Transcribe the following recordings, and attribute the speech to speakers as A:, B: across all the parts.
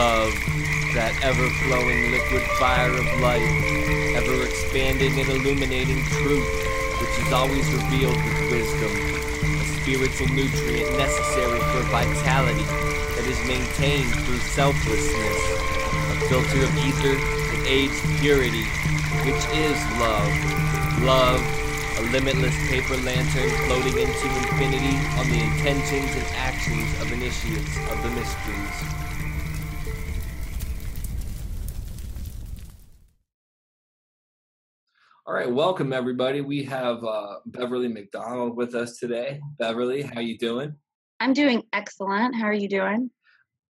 A: Love, that ever flowing liquid fire of light, ever expanding and illuminating truth, which is always revealed with wisdom, a spiritual nutrient necessary for vitality that is maintained through selflessness, a filter of ether that aids purity, which is love. Love, a limitless paper lantern floating into infinity on the intentions and actions of initiates of the mysteries. Right, welcome everybody. We have uh, Beverly McDonald with us today. Beverly, how you doing?
B: I'm doing excellent. How are you doing?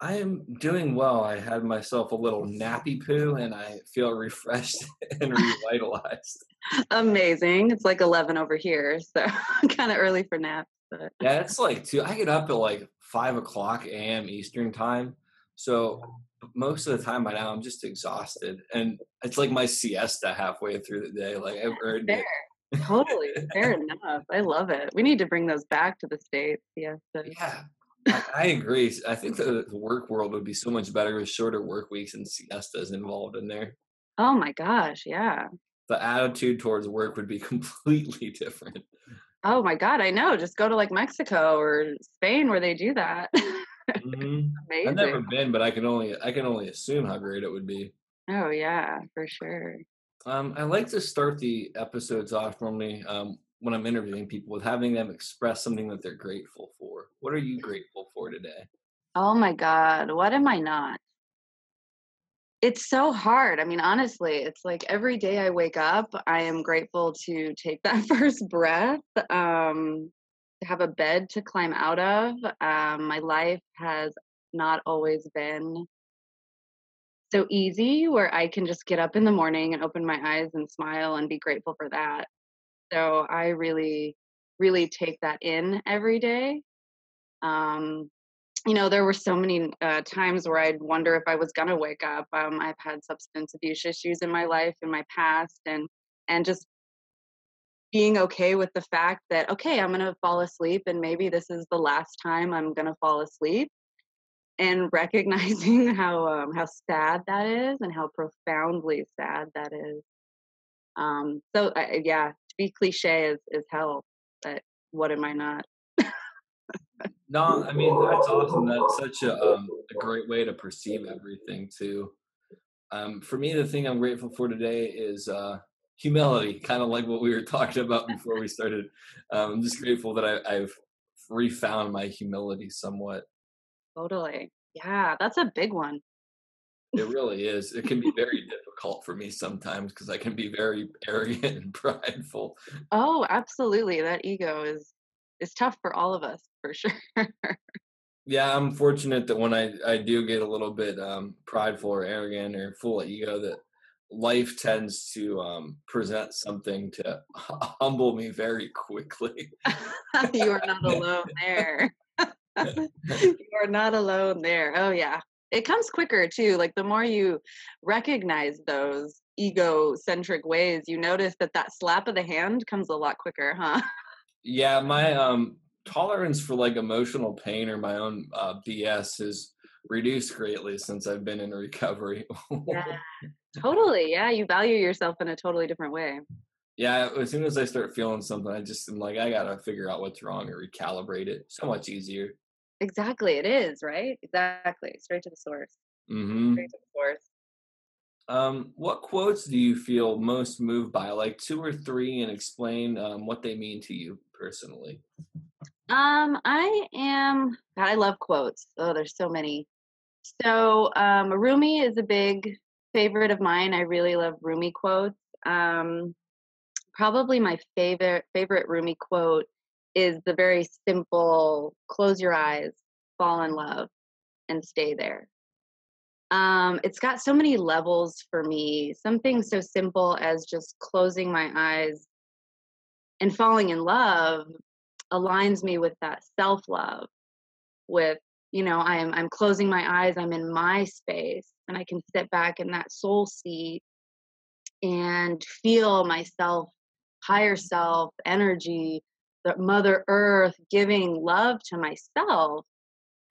A: I am doing well. I had myself a little nappy poo and I feel refreshed and revitalized.
B: Amazing. It's like 11 over here, so kind of early for naps. But.
A: Yeah, it's like two. I get up at like 5 o'clock a.m. Eastern time. So most of the time by now I'm just exhausted, and it's like my siesta halfway through the day. Like I've earned
B: fair. it. totally fair enough. I love it. We need to bring those back to the states. Siesta.
A: Yeah, I agree. I think the work world would be so much better with shorter work weeks and siestas involved in there.
B: Oh my gosh, yeah.
A: The attitude towards work would be completely different.
B: Oh my god, I know. Just go to like Mexico or Spain where they do that.
A: Mm-hmm. I've never been, but I can only I can only assume how great it would be.
B: Oh yeah, for sure.
A: Um, I like to start the episodes off normally um, when I'm interviewing people with having them express something that they're grateful for. What are you grateful for today?
B: Oh my God, what am I not? It's so hard. I mean, honestly, it's like every day I wake up, I am grateful to take that first breath. Um, have a bed to climb out of. Um, my life has not always been so easy where I can just get up in the morning and open my eyes and smile and be grateful for that. So I really, really take that in every day. Um, you know, there were so many uh, times where I'd wonder if I was gonna wake up. Um, I've had substance abuse issues in my life in my past, and and just being okay with the fact that okay i'm going to fall asleep and maybe this is the last time i'm going to fall asleep and recognizing how um, how sad that is and how profoundly sad that is. Um, so yeah to be cliche is is hell but what am i not?
A: No i mean that's awesome that's such a, um, a great way to perceive everything too. Um, for me the thing i'm grateful for today is uh, humility, kind of like what we were talking about before we started. Um, I'm just grateful that I, I've refound my humility somewhat.
B: Totally. Yeah, that's a big one.
A: It really is. It can be very difficult for me sometimes because I can be very arrogant and prideful.
B: Oh, absolutely. That ego is is tough for all of us, for sure.
A: yeah, I'm fortunate that when I I do get a little bit um, prideful or arrogant or full of ego, that life tends to um, present something to humble me very quickly.
B: you are not alone there. you are not alone there. Oh, yeah. It comes quicker too. Like the more you recognize those egocentric ways, you notice that that slap of the hand comes a lot quicker, huh?
A: Yeah, my um tolerance for like emotional pain or my own uh, BS has reduced greatly since I've been in recovery.
B: yeah, totally. Yeah, you value yourself in a totally different way.
A: Yeah, as soon as I start feeling something, I just am like, I gotta figure out what's wrong and recalibrate it. So much easier.
B: Exactly, it is right. Exactly, straight to the source.
A: Mm-hmm. Straight to the source. Um, what quotes do you feel most moved by? Like two or three, and explain um, what they mean to you personally.
B: Um, I am. God, I love quotes. Oh, there's so many. So, um, Rumi is a big favorite of mine. I really love Rumi quotes. Um, probably my favorite favorite Rumi quote is the very simple: "Close your eyes, fall in love, and stay there." Um, it's got so many levels for me. Something so simple as just closing my eyes and falling in love aligns me with that self love with you know i'm i'm closing my eyes i'm in my space and i can sit back in that soul seat and feel myself higher self energy the mother earth giving love to myself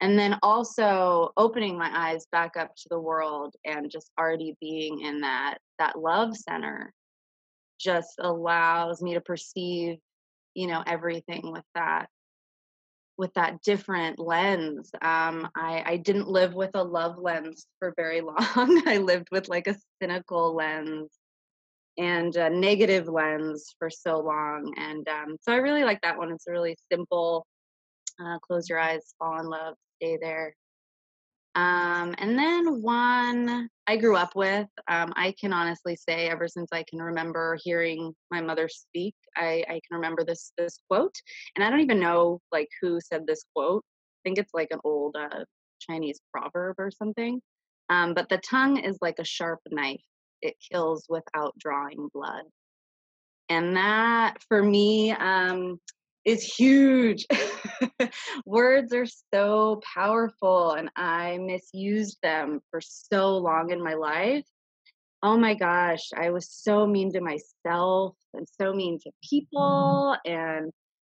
B: and then also opening my eyes back up to the world and just already being in that that love center just allows me to perceive you know everything with that with that different lens. Um, I, I didn't live with a love lens for very long. I lived with like a cynical lens and a negative lens for so long and um, so i really like that one. It's a really simple uh, close your eyes fall in love stay there. Um, and then one I grew up with, um, I can honestly say, ever since I can remember hearing my mother speak, I, I can remember this this quote, and I don't even know like who said this quote. I think it's like an old uh, Chinese proverb or something. Um, but the tongue is like a sharp knife; it kills without drawing blood. And that, for me, um, is huge. Words are so powerful, and I misused them for so long in my life. Oh my gosh, I was so mean to myself and so mean to mm-hmm. people, and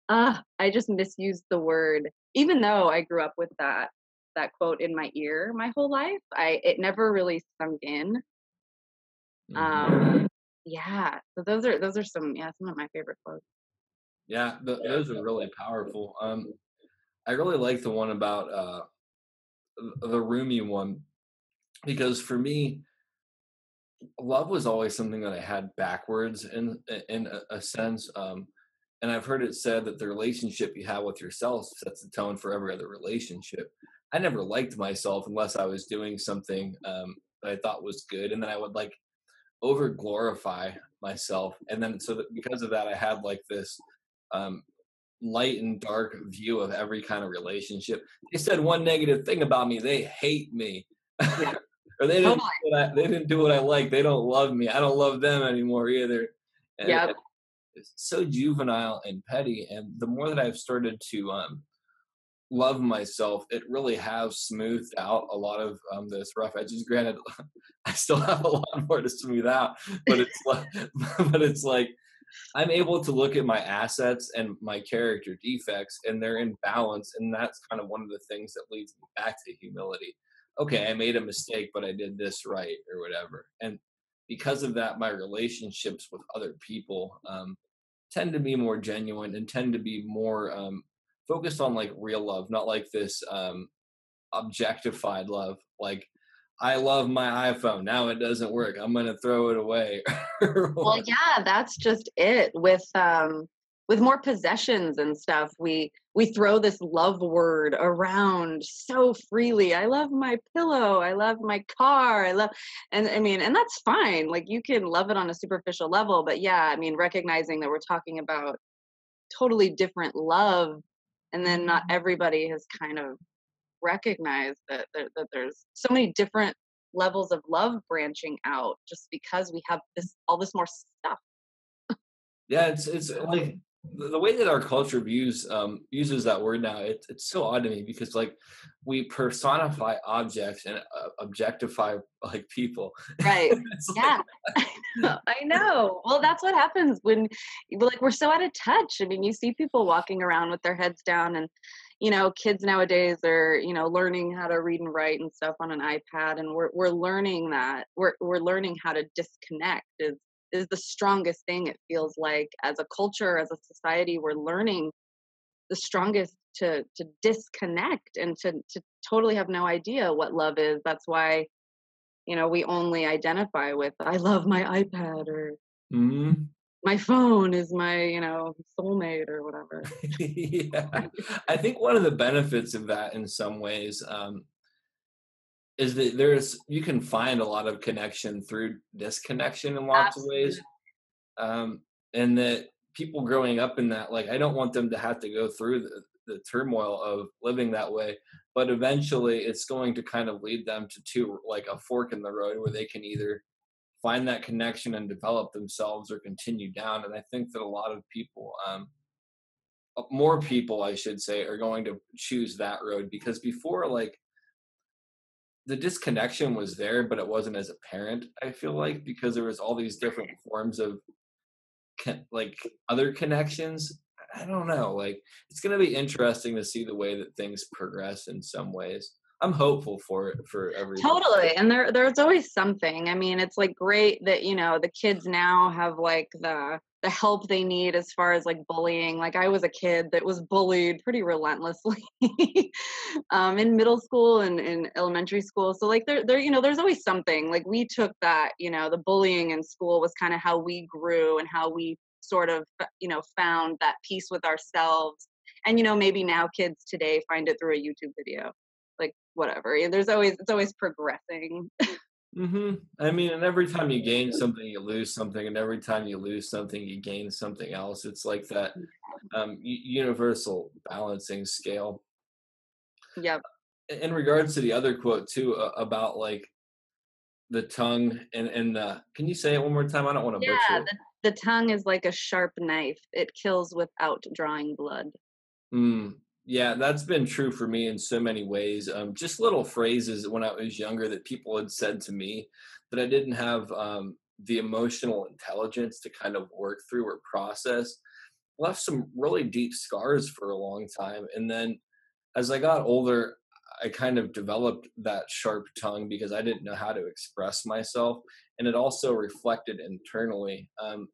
B: uh, I just misused the word. Even though I grew up with that that quote in my ear my whole life, I it never really sunk in. Mm-hmm. Um, yeah, so those are those are some yeah some of my favorite quotes.
A: Yeah, those are really powerful. Um, I really like the one about uh, the Rumi one because for me, love was always something that I had backwards in in a, a sense. Um, and I've heard it said that the relationship you have with yourself sets the tone for every other relationship. I never liked myself unless I was doing something um, that I thought was good, and then I would like over glorify myself, and then so that because of that, I had like this um, light and dark view of every kind of relationship. They said one negative thing about me. They hate me. or they didn't, oh I, they didn't do what I like. They don't love me. I don't love them anymore either.
B: Yeah.
A: It's so juvenile and petty. And the more that I've started to um, love myself, it really has smoothed out a lot of um, this rough edges. Granted, I still have a lot more to smooth out, but it's like, but it's like I'm able to look at my assets and my character defects, and they're in balance. And that's kind of one of the things that leads me back to humility. Okay, I made a mistake, but I did this right, or whatever. And because of that, my relationships with other people um, tend to be more genuine and tend to be more um, focused on like real love, not like this um, objectified love. Like I love my iPhone. Now it doesn't work. I'm going to throw it away.
B: well, yeah, that's just it with um with more possessions and stuff. We we throw this love word around so freely. I love my pillow. I love my car. I love and I mean, and that's fine. Like you can love it on a superficial level, but yeah, I mean, recognizing that we're talking about totally different love and then not mm-hmm. everybody has kind of recognize that, that, that there's so many different levels of love branching out just because we have this all this more stuff
A: yeah it's it's like the way that our culture views um, uses that word now it's it's so odd to me because like we personify objects and uh, objectify like people.
B: Right. Yeah. I know. Well that's what happens when like we're so out of touch. I mean you see people walking around with their heads down and you know kids nowadays are you know learning how to read and write and stuff on an ipad and we're we're learning that we're we're learning how to disconnect is is the strongest thing it feels like as a culture as a society we're learning the strongest to to disconnect and to to totally have no idea what love is. That's why you know we only identify with i love my ipad or mm-hmm. My phone is my you know soulmate or whatever.
A: Yeah. I think one of the benefits of that in some ways um, is that there's you can find a lot of connection through disconnection in lots Absolutely. of ways um, and that people growing up in that like i don't want them to have to go through the, the turmoil of living that way but eventually it's going to kind of lead them to two like a fork in the road where they can either find that connection and develop themselves or continue down. And I think that a lot of people, um, uh, more people, I should say, are going to choose that road because before, like, the disconnection was there, but it wasn't as apparent. I feel like because there was all these different forms of like other connections I don't know. Like it's going to be interesting to see the way that things progress in some ways. I'm hopeful for it for every
B: totally and there there's always something i mean it's like great that you know the kids now have like the the help they need as far as like bullying like i was a kid that was bullied pretty relentlessly um, in middle school and in elementary school. So like there there you know there's always something. Like we took that you know the bullying in school was kind of how we grew and how we sort of you know found that peace with ourselves. And you know maybe now kids today find it through a youtube video. Like whatever. There's always it's always progressing
A: hmm I mean, and every time you gain something, you lose something, and every time you lose something, you gain something else. It's like that um, universal balancing scale.
B: Yep.
A: In regards to the other quote too uh, about like the tongue and and the, can you say it one more time? I don't want to
B: yeah,
A: butcher.
B: The, the tongue is like a sharp knife; it kills without drawing blood.
A: Mm, yeah, that's been true for me in so many ways. Um, just little phrases when I was younger that people had said to me that I didn't have um, the emotional intelligence to kind of work through or process left some really deep scars for a long time. And then as I got older, I kind of developed that sharp tongue because I didn't know how to express myself. And it also reflected internally. Um,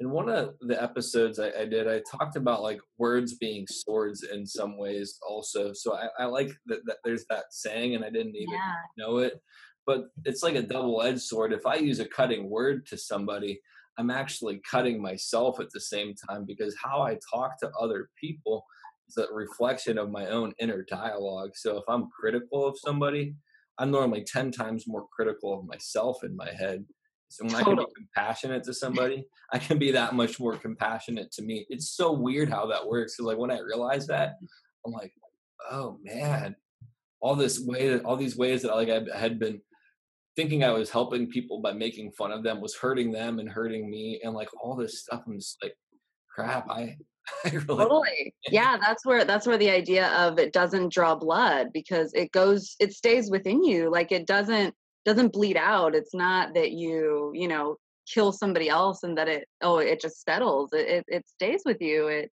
A: in one of the episodes I, I, did, I talked about like words being swords in some ways also. So I, I like that, that, there's that saying, and I didn't even
B: yeah.
A: know it, but it's like a double edged sword. If I use a cutting word to somebody, I'm actually cutting myself at the same time because how I talk to other people is a reflection of my own inner dialogue. So if I'm critical of somebody, I'm normally 10 times more critical of myself in my head so when totally. I can be compassionate to somebody, I can be that much more compassionate to me. It's so weird how that works. Cause like when I realized that, I'm like, oh man, all this way that all these ways that like I had been thinking I was helping people by making fun of them was hurting them and hurting me and like all this stuff. I'm just like, crap, I I really
B: totally yeah that's where that's where the idea of it doesn't draw blood because it goes it stays within you like it doesn't doesn't bleed out. It's not that you you know kill somebody else and that it oh it just settles. It, it, it stays with you. It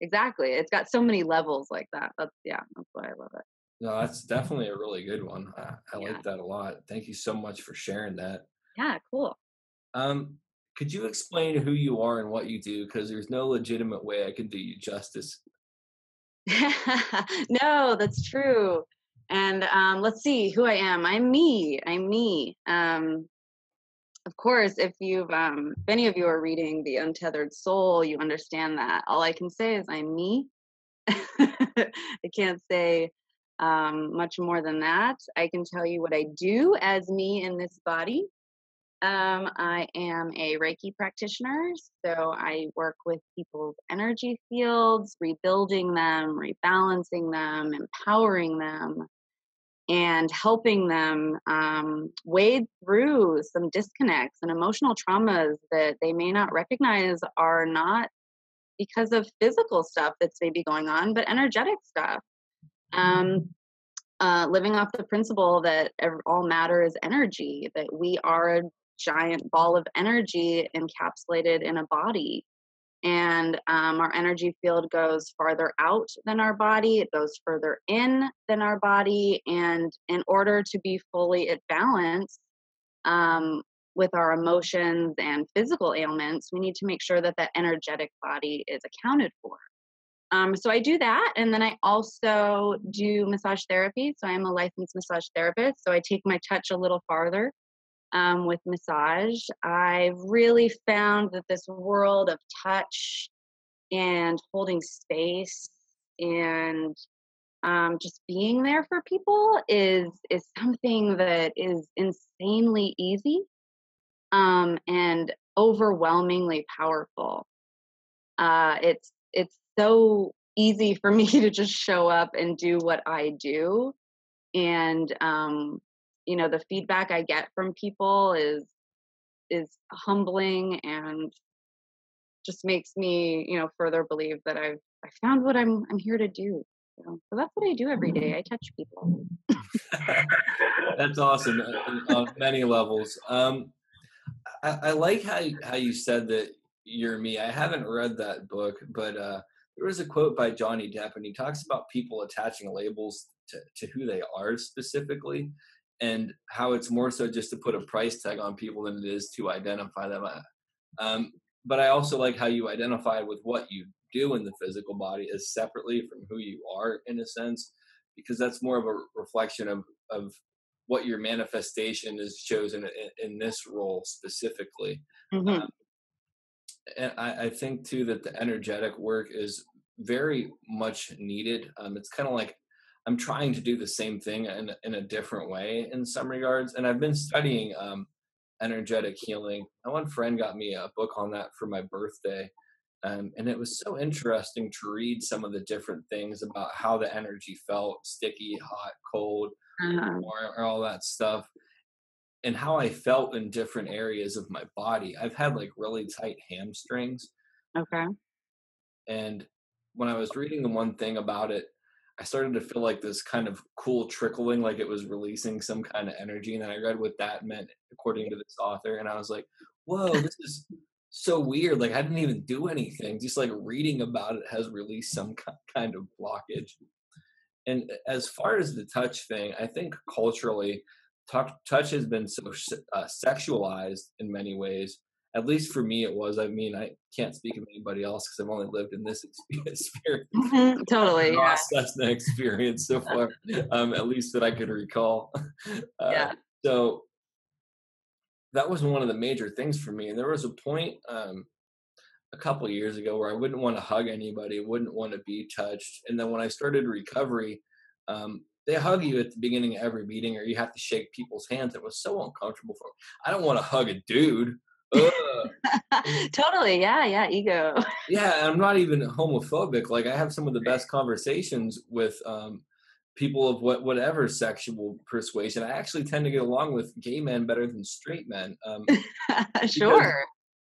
B: exactly. It's got so many levels like that. That's yeah that's why i love it.
A: No that's definitely a really good one. I, I yeah. like that a lot. Thank you so much for sharing that.
B: Yeah cool.
A: Um could you explain who you are and what you do? Because there's no legitimate way i could do you justice.
B: No that's true and um, let's see who I am. I'm me. I'm me. Um, of course, if you've, um, if any of you are reading The Untethered Soul, you understand that. All I can say is I'm me. I can't say um, much more than that. I can tell you what I do as me in this body. Um, I am a Reiki practitioner, so I work with people's energy fields, rebuilding them, rebalancing them, empowering them, and helping them um, wade through some disconnects and emotional traumas that they may not recognize are not because of physical stuff that's maybe going on, but energetic stuff. Um, uh, living off the principle that all matter is energy, that we are a giant ball of energy encapsulated in a body and um, our energy field goes farther out than our body it goes further in than our body and in order to be fully at balance um, with our emotions and physical ailments we need to make sure that that energetic body is accounted for. Um, so i do that and then i also do massage therapy. So i'm a licensed massage therapist so i take my touch a little farther um, with massage. I've really found that this world of touch and holding space and um, just being there for people is is something that is insanely easy um, and overwhelmingly powerful. Uh, it's it's so easy for me to just show up and do what I do, and um, you know the feedback i get from people is is humbling and just makes me you know further believe that i've i found what i'm i'm here to do you know? so that's what i do every day i touch people.
A: That's awesome uh, on many levels. Um I, I like how how you said that you're me i haven't read that book but uh there was a quote by Johnny Depp, and he talks about people attaching labels to, to who they are specifically, and how it's more so just to put a price tag on people than it is to identify them. Um, but I also like how you identify with what you do in the physical body as separately from who you are in a sense, because that's more of a reflection of of what your manifestation is chosen in, in this role specifically. Mm-hmm. Um, and I, I, think too that the energetic work is very much needed. Um, it's kind of like I'm trying to do the same thing in, in a different way in some regards. And I've been studying um, energetic healing. My one friend got me a book on that for my birthday. Um, and it was so interesting to read some of the different things about how the energy felt sticky, hot, cold, uh-huh. or, or all that stuff and how I felt in different areas of my body. I've had like really tight hamstrings.
B: Okay.
A: And when I was reading the one thing about it, I started to feel like this kind of cool trickling, like it was releasing some kind of energy. And then I read what that meant according to this author. And I was like, whoa, this is so weird. Like I didn't even do anything. Just like reading about it has released some kind of blockage. And as far as the touch thing, I think culturally, touch, has been so uh, sexualized in many ways. At least for me, it was. I mean, I can't speak of anybody else because I've only lived in this experience.
B: Mm-hmm, totally, yeah.
A: That's the experience so far, um, at least that I could recall.
B: Uh, yeah.
A: So that was one of the major things for me. And there was a point um, a couple years ago where I wouldn't want to hug anybody, wouldn't want to be touched. And then when I started recovery, um, they hug you at the beginning of every meeting, or you have to shake people's hands. It was so uncomfortable for me. I don't want to hug a dude.
B: totally, yeah, yeah, ego.
A: yeah, I'm not even homophobic. Like I have some of the best conversations with um, people of what whatever sexual persuasion. I actually tend to get along with gay men better than straight men. Um,
B: sure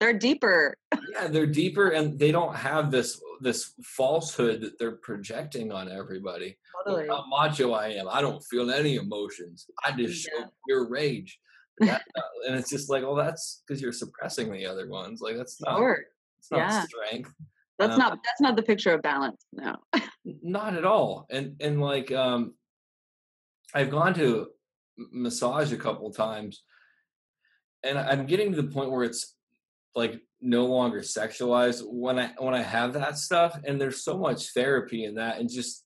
B: they're deeper
A: yeah they're deeper and they don't have this this falsehood that they're projecting on everybody
B: totally.
A: how macho i am i don't feel any emotions i just yeah. show pure rage and it's just like oh that's because you're suppressing the other ones like that's not sure. it's not yeah. strength
B: that's um, not that's not the picture of balance no
A: not at all and and like um i've gone to massage a couple times and i'm getting to the point where it's like no longer sexualized when i when i have that stuff and there's so much therapy in that and just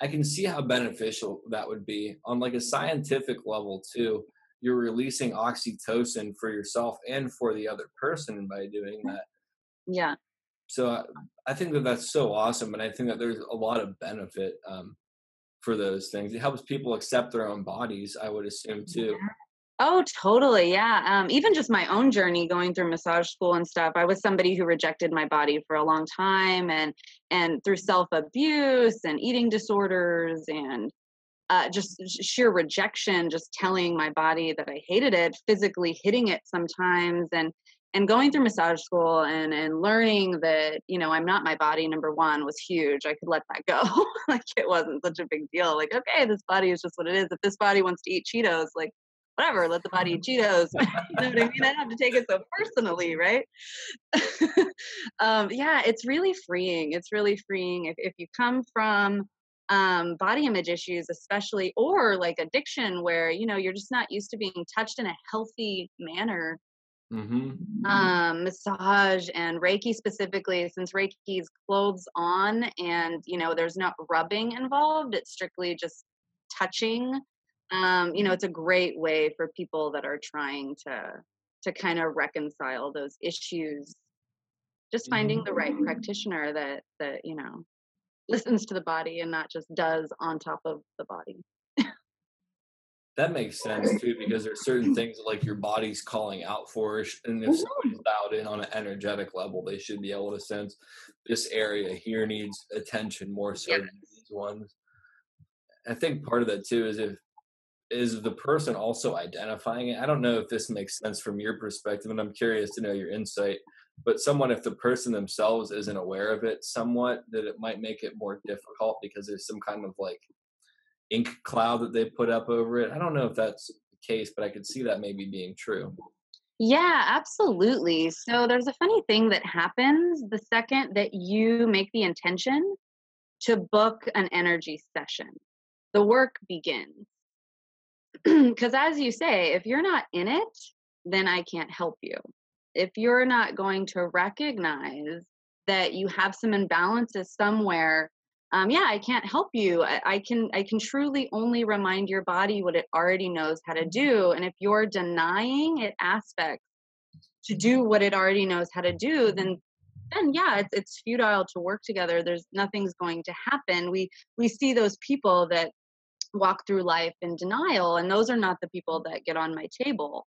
A: i can see how beneficial that would be on like a scientific level too you're releasing oxytocin for yourself and for the other person by doing that
B: yeah
A: so I, I think that that's so awesome and i think that there's a lot of benefit um, for those things it helps people accept their own bodies i would assume too yeah.
B: Oh, totally. Yeah. Um, even just my own journey going through massage school and stuff. I was somebody who rejected my body for a long time and and through self-abuse and eating disorders and uh, just sheer rejection, just telling my body that I hated it, physically hitting it sometimes and and going through massage school and and learning that you know i'm not my body number one was huge i could let that go like it wasn't such a big deal like okay this body is just what it is if this body wants to eat cheetos like whatever, let the body eat Cheetos. you know what I mean? I don't have to take it so personally, right? um, yeah, it's really freeing. It's really freeing. If, if you come from um, body image issues, especially, or like addiction, where, you know, you're just not used to being touched in a healthy manner. Mm-hmm. Um, massage and Reiki specifically, since Reiki's clothes on and you know there's not rubbing involved, it's strictly just touching um, you know it's a great way for people that are trying to to kind of reconcile those issues just finding the right mm-hmm. practitioner that that you know listens to the body and not just does on top of the body
A: that makes sense too because there's certain things like your body's calling out for and if somebody's mm-hmm. dialed in on an energetic level they should be able to sense this area here needs attention more so yes. than these ones i think part of that too is if is the person also identifying it? I don't know if this makes sense from your perspective, and I'm curious to know your insight. But someone, if the person themselves isn't aware of it somewhat, that it might make it more difficult because there's some kind of like ink cloud that they put up over it. I don't know if that's the case, but I could see that maybe being true.
B: Yeah, absolutely. So there's a funny thing that happens the second that you make the intention to book an energy session. The work begins. Because as you say, if you're not in it, then I can't help you. If you're not going to recognize that you have some imbalances somewhere um, yeah i can't help you. I, I, can i can truly only remind your body what it already knows how to do and if you're denying it aspects to do what it already knows how to do then then yeah it's it's futile to work together. There's nothing's going to happen. We we see those people that walk through life in denial and those are not the people that get on my table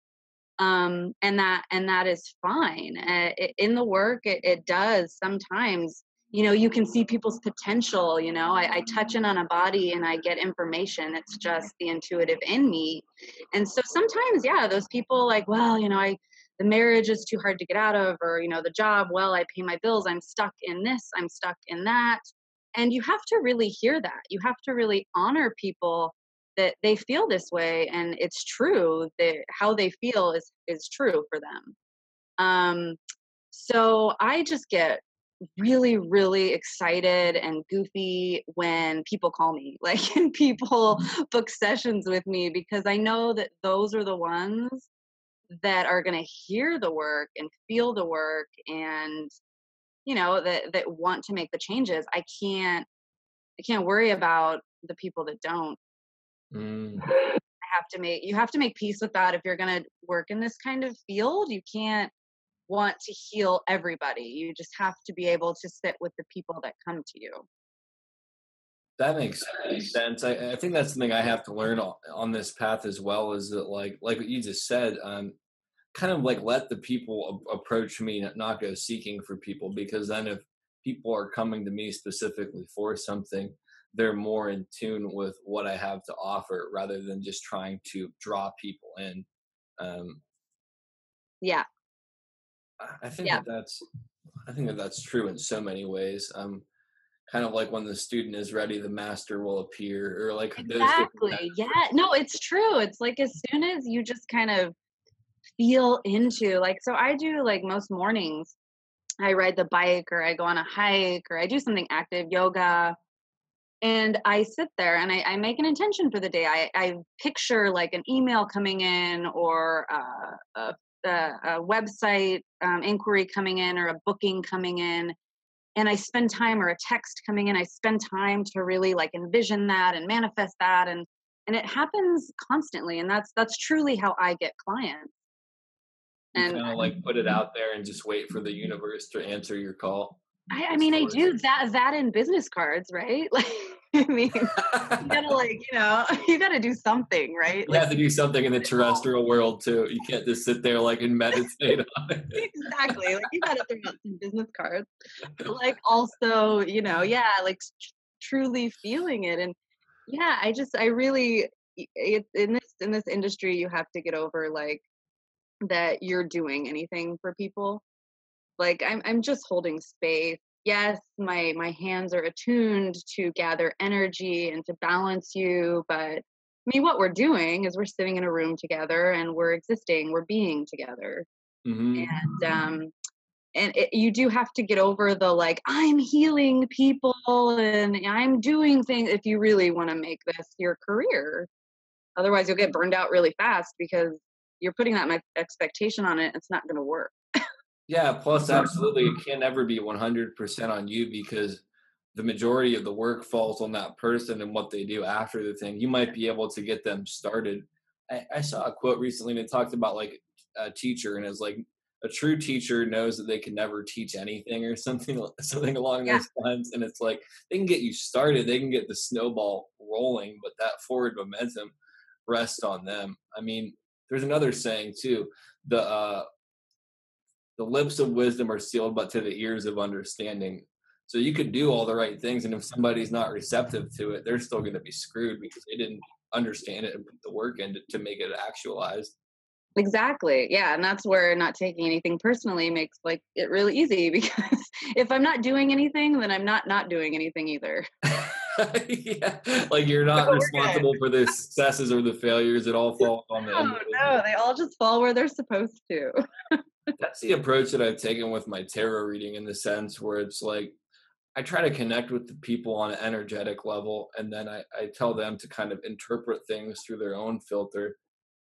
B: um and that and that is fine uh, it, in the work it, it does sometimes you know you can see people's potential you know I, I, touch in on a body and i get information it's just the intuitive in me. And so sometimes yeah those people like well you know i the marriage is too hard to get out of or you know the job well i pay my bills i'm stuck in this i'm stuck in that. And you have to really hear that you have to really honor people that they feel this way and it's true that how they feel is is true for them. Um so i just get really really excited and goofy when people call me like and people mm-hmm. book sessions with me because i know that those are the ones that are going to hear the work and feel the work and you know that that want to make the changes. I can't i can't worry about the people that don't mm. i have to make you have to make peace with that if you're going to work in this kind of field you can't want to heal everybody. You just have to be able to sit with the people that come to you.
A: That makes sense. I, I think that's something I have to learn on this path as well. Is that like like what you just said, um, kind of like let the people approach me, not go seeking for people, because then if people are coming to me specifically for something, they're more in tune with what I have to offer rather than just trying to draw people in. Um,
B: yeah,
A: I think yeah. that that's I think that that's true in so many ways. Um, kind of like when the student is ready, the master will appear, or like
B: exactly. yeah, no, it's true. It's like as soon as you just kind of feel into like, so I do like most mornings. I ride the bike, or I go on a hike, or I do something active, yoga, and I sit there and I, I make an intention for the day. I, I picture like an email coming in or uh, a a, a website um, inquiry coming in or a booking coming in and i spend time or a text coming in. I spend time to really like envision that and manifest that and and it happens constantly and that's that's truly how i get clients.
A: And kind of like put it out there and just wait for the universe to answer your call
B: I, I mean, I do that that in business cards, right? Like, I mean, you gotta like, you know, you gotta do something, right?
A: You like, have to do something in the terrestrial world too. You can't just sit there like and meditate on it.
B: exactly. Like you gotta throw out some business cards, but like also, you know, yeah, like truly feeling it, and yeah, I just, I really, it, in this in this industry, you have to get over like that you're doing anything for people like i'm i'm just holding space. Yes my my hands are attuned to gather energy and to balance you but i mean what we're doing is we're sitting in a room together and we're existing we're being together. Mm-hmm. and um and it, you do have to get over the like i'm healing people and i'm doing things if you really want to make this your career. Otherwise you'll get burned out really fast because you're putting that expectation on it it's not going to work
A: yeah, plus absolutely it can never be 100% on you because the majority of the work falls on that person and what they do after the thing. You might be able to get them started. I, I saw a quote recently that talked about like a teacher and it's like a true teacher knows that they can never teach anything or something something along yeah. those lines and it's like they can get you started they can get the snowball rolling but that forward momentum rests on them i mean there's another saying too the uh the lips of wisdom are sealed but to the ears of understanding so you could do all the right things and if somebody's not receptive to it they're still going to be screwed because they didn't understand it and put the work in to, to make it actualized
B: exactly yeah and that's where not taking anything personally makes like it really easy because if i'm not doing anything then i'm not not doing anything either
A: yeah, like you're not responsible for the successes or the failures. It all falls on the
B: No, no, they all just fall where they're supposed to.
A: That's the approach that I've taken with my tarot reading in the sense where it's like I try to connect with the people on an energetic level and then I, I tell them to kind of interpret things through their own filter.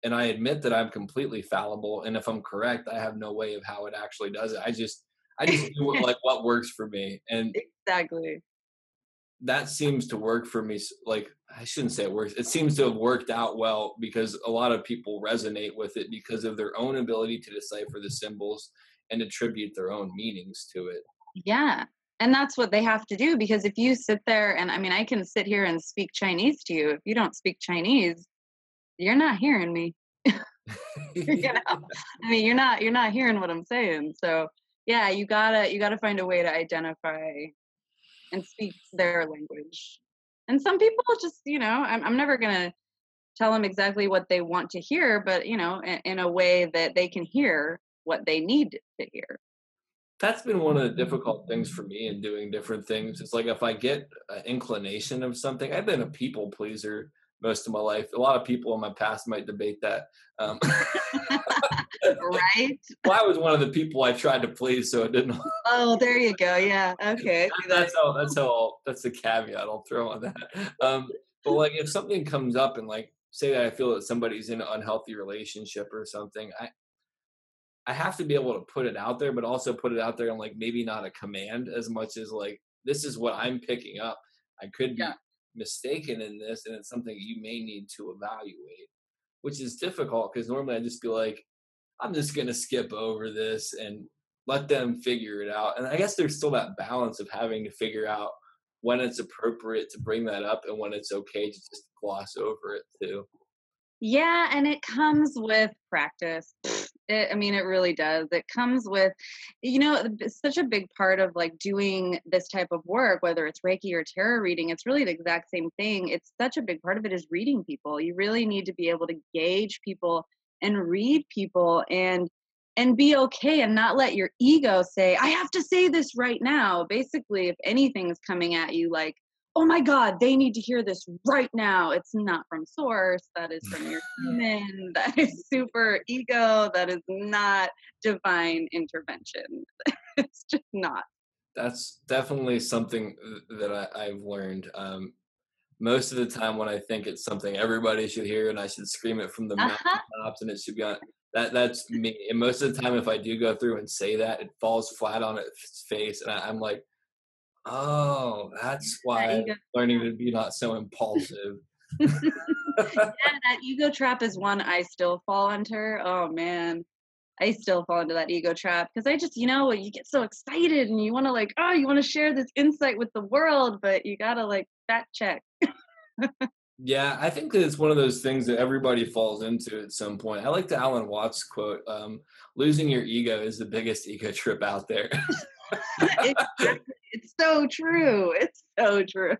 A: And I admit that I'm completely fallible. And if I'm correct, I have no way of how it actually does it. I just I just do what, like what works for me. And
B: Exactly.
A: That seems to work for me. Like I shouldn't say it works. It seems to have worked out well because a lot of people resonate with it because of their own ability to decipher the symbols and attribute their own meanings to it.
B: Yeah. And that's what they have to do because if you sit there and I mean, I can sit here and speak Chinese to you. If you don't speak Chinese, you're not hearing me. you know i mean you're not you're not hearing what i'm saying so yeah you gotta you gotta find a way to identify and speak their language. And some people just you know i'm, I'm never gonna tell them exactly what they want to hear but you know in, in a way that they can hear what they need to hear.
A: That's been one of the mm-hmm. difficult things for me in doing different things. It's like if I get an inclination of something, I've been a people pleaser most of my life. A lot of people in my past might debate that. Um,
B: right
A: well, I was one of the people I tried to please, so it didn't.
B: oh there you go yeah okay I see that.
A: that's how. That's how. I'll, that's the caveat I'll throw on that. Um, but like, if something comes up and like, say that I feel that somebody's in an unhealthy relationship or something, I. I have to be able to put it out there, but also put it out there and like maybe not a command as much as like this is what I'm picking up. I could be
B: Yeah.
A: Mistaken in this, and it's something you may need to evaluate, which is difficult because normally I just be like, I'm just gonna skip over this and let them figure it out. And I guess there's still that balance of having to figure out when it's appropriate to bring that up and when it's okay to just gloss over it too.
B: Yeah, and it comes with practice. It, I mean, it really does. It comes with, you know, such a big part of like doing this type of work, whether it's Reiki or tarot reading. It's really the exact same thing. It's such a big part of it is reading people. You really need to be able to gauge people and read people and and be okay and not let your ego say, I have to say this right now. Basically, if anything's coming at you like oh my god they need to hear this right now it's not from source that is from your human that is super ego that is not divine intervention it's just not
A: That's definitely something that I, I've learned. Um, most of the time, when I think it's something everybody should hear and I should scream it from the
B: Uh-huh.
A: mountaintops and it should be on that, that's me. And most of the time, if I do go through and say that, it falls flat on its face, and I, I'm like, oh, that's why I'm learning to be not so impulsive.
B: yeah that ego trap is one i still fall under oh man i still fall into that ego trap because i just you know you get so excited and you want to like oh you want to share this insight with the world but you gotta like fact check
A: Yeah, I think that it's one of those things that everybody falls into at some point. I like the Alan Watts quote: um, "Losing your ego is the biggest ego trip out there."
B: Exactly. It's so true. It's so true.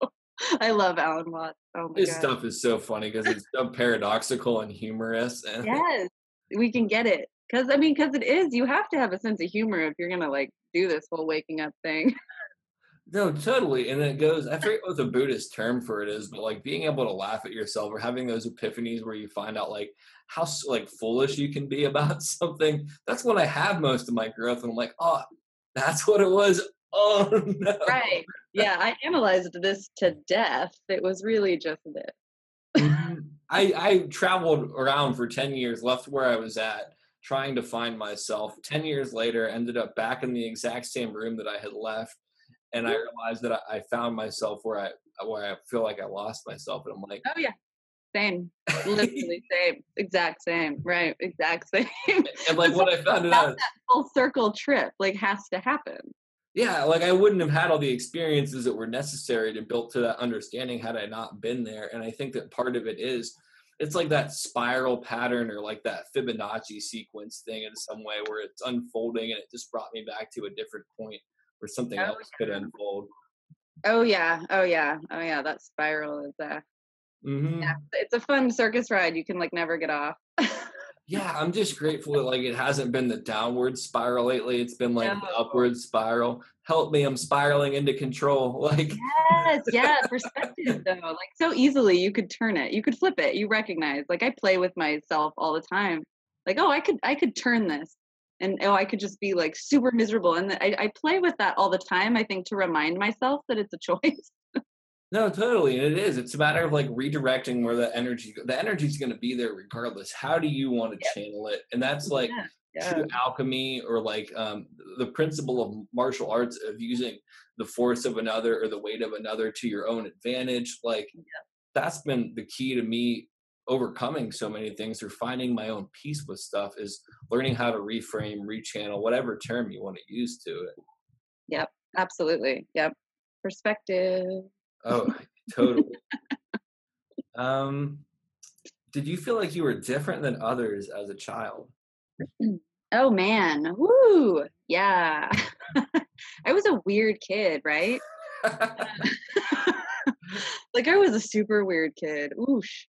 B: I love Alan Watts. Oh my
A: His
B: god.
A: stuff is so funny because it's so paradoxical and humorous. And
B: Yes, we can get it. Cause I mean, cause it is. You have to have a sense of humor if you're gonna like do this whole waking up thing.
A: no, totally. And it goes. I forget what the Buddhist term for it is, but like being able to laugh at yourself or having those epiphanies where you find out like how like foolish you can be about something. That's when I have most of my growth, and I'm like, oh, that's what it was. Oh no.
B: right. Yeah, I analyzed this to death. It was really just this.
A: Mhm. I I traveled around for 10 years, left where I was at, trying to find myself. 10 years later, ended up back in the exact same room that I had left. And I realized that I, I found myself where I where I feel like I lost myself. And I'm like,
B: Oh yeah. Same. Literally same. Exact same. Right. Exact same.
A: and like what I found out,
B: that full circle trip like has to happen.
A: yeah, like I wouldn't have had all the experiences that were necessary to build to that understanding had I not been there. And I think that part of it is it's like that spiral pattern or like that Fibonacci sequence thing in some way where it's unfolding and it just brought me back to a different point where something
B: Oh,
A: else could unfold.
B: Oh yeah. Oh yeah. Oh yeah. That spiral is uh
A: hmm
B: yeah. It's a fun circus ride. You can like never get off.
A: yeah, I'm just grateful that like it hasn't been the downward spiral lately. It's been like the upward spiral. Help me, I'm spiraling into control. Like
B: Yes, yeah, perspective though. Like so easily you could turn it. You could flip it. You recognize. Like I play with myself all the time. Like, oh, I could I could turn this. And oh, I could just be like super miserable. And I, I play with that all the time, I think, to remind myself that it's a choice.
A: No, totally. And it is. It's a matter of like redirecting where the energy the energy is going to be there regardless. How do you want to channel it? And that's like
B: Yeah, yeah.
A: true alchemy or like um the principle of martial arts of using the force of another or the weight of another to your own advantage. Like that's been the key to me overcoming so many things or finding my own peace with stuff is learning how to reframe, rechannel, whatever term you want to use to it.
B: Yep, absolutely. Yep. Perspective.
A: Oh, totally. um, did you feel like you were different than others as a child?
B: Oh man. Woo. Yeah. I was a weird kid, right? like I was a super weird kid. Oosh.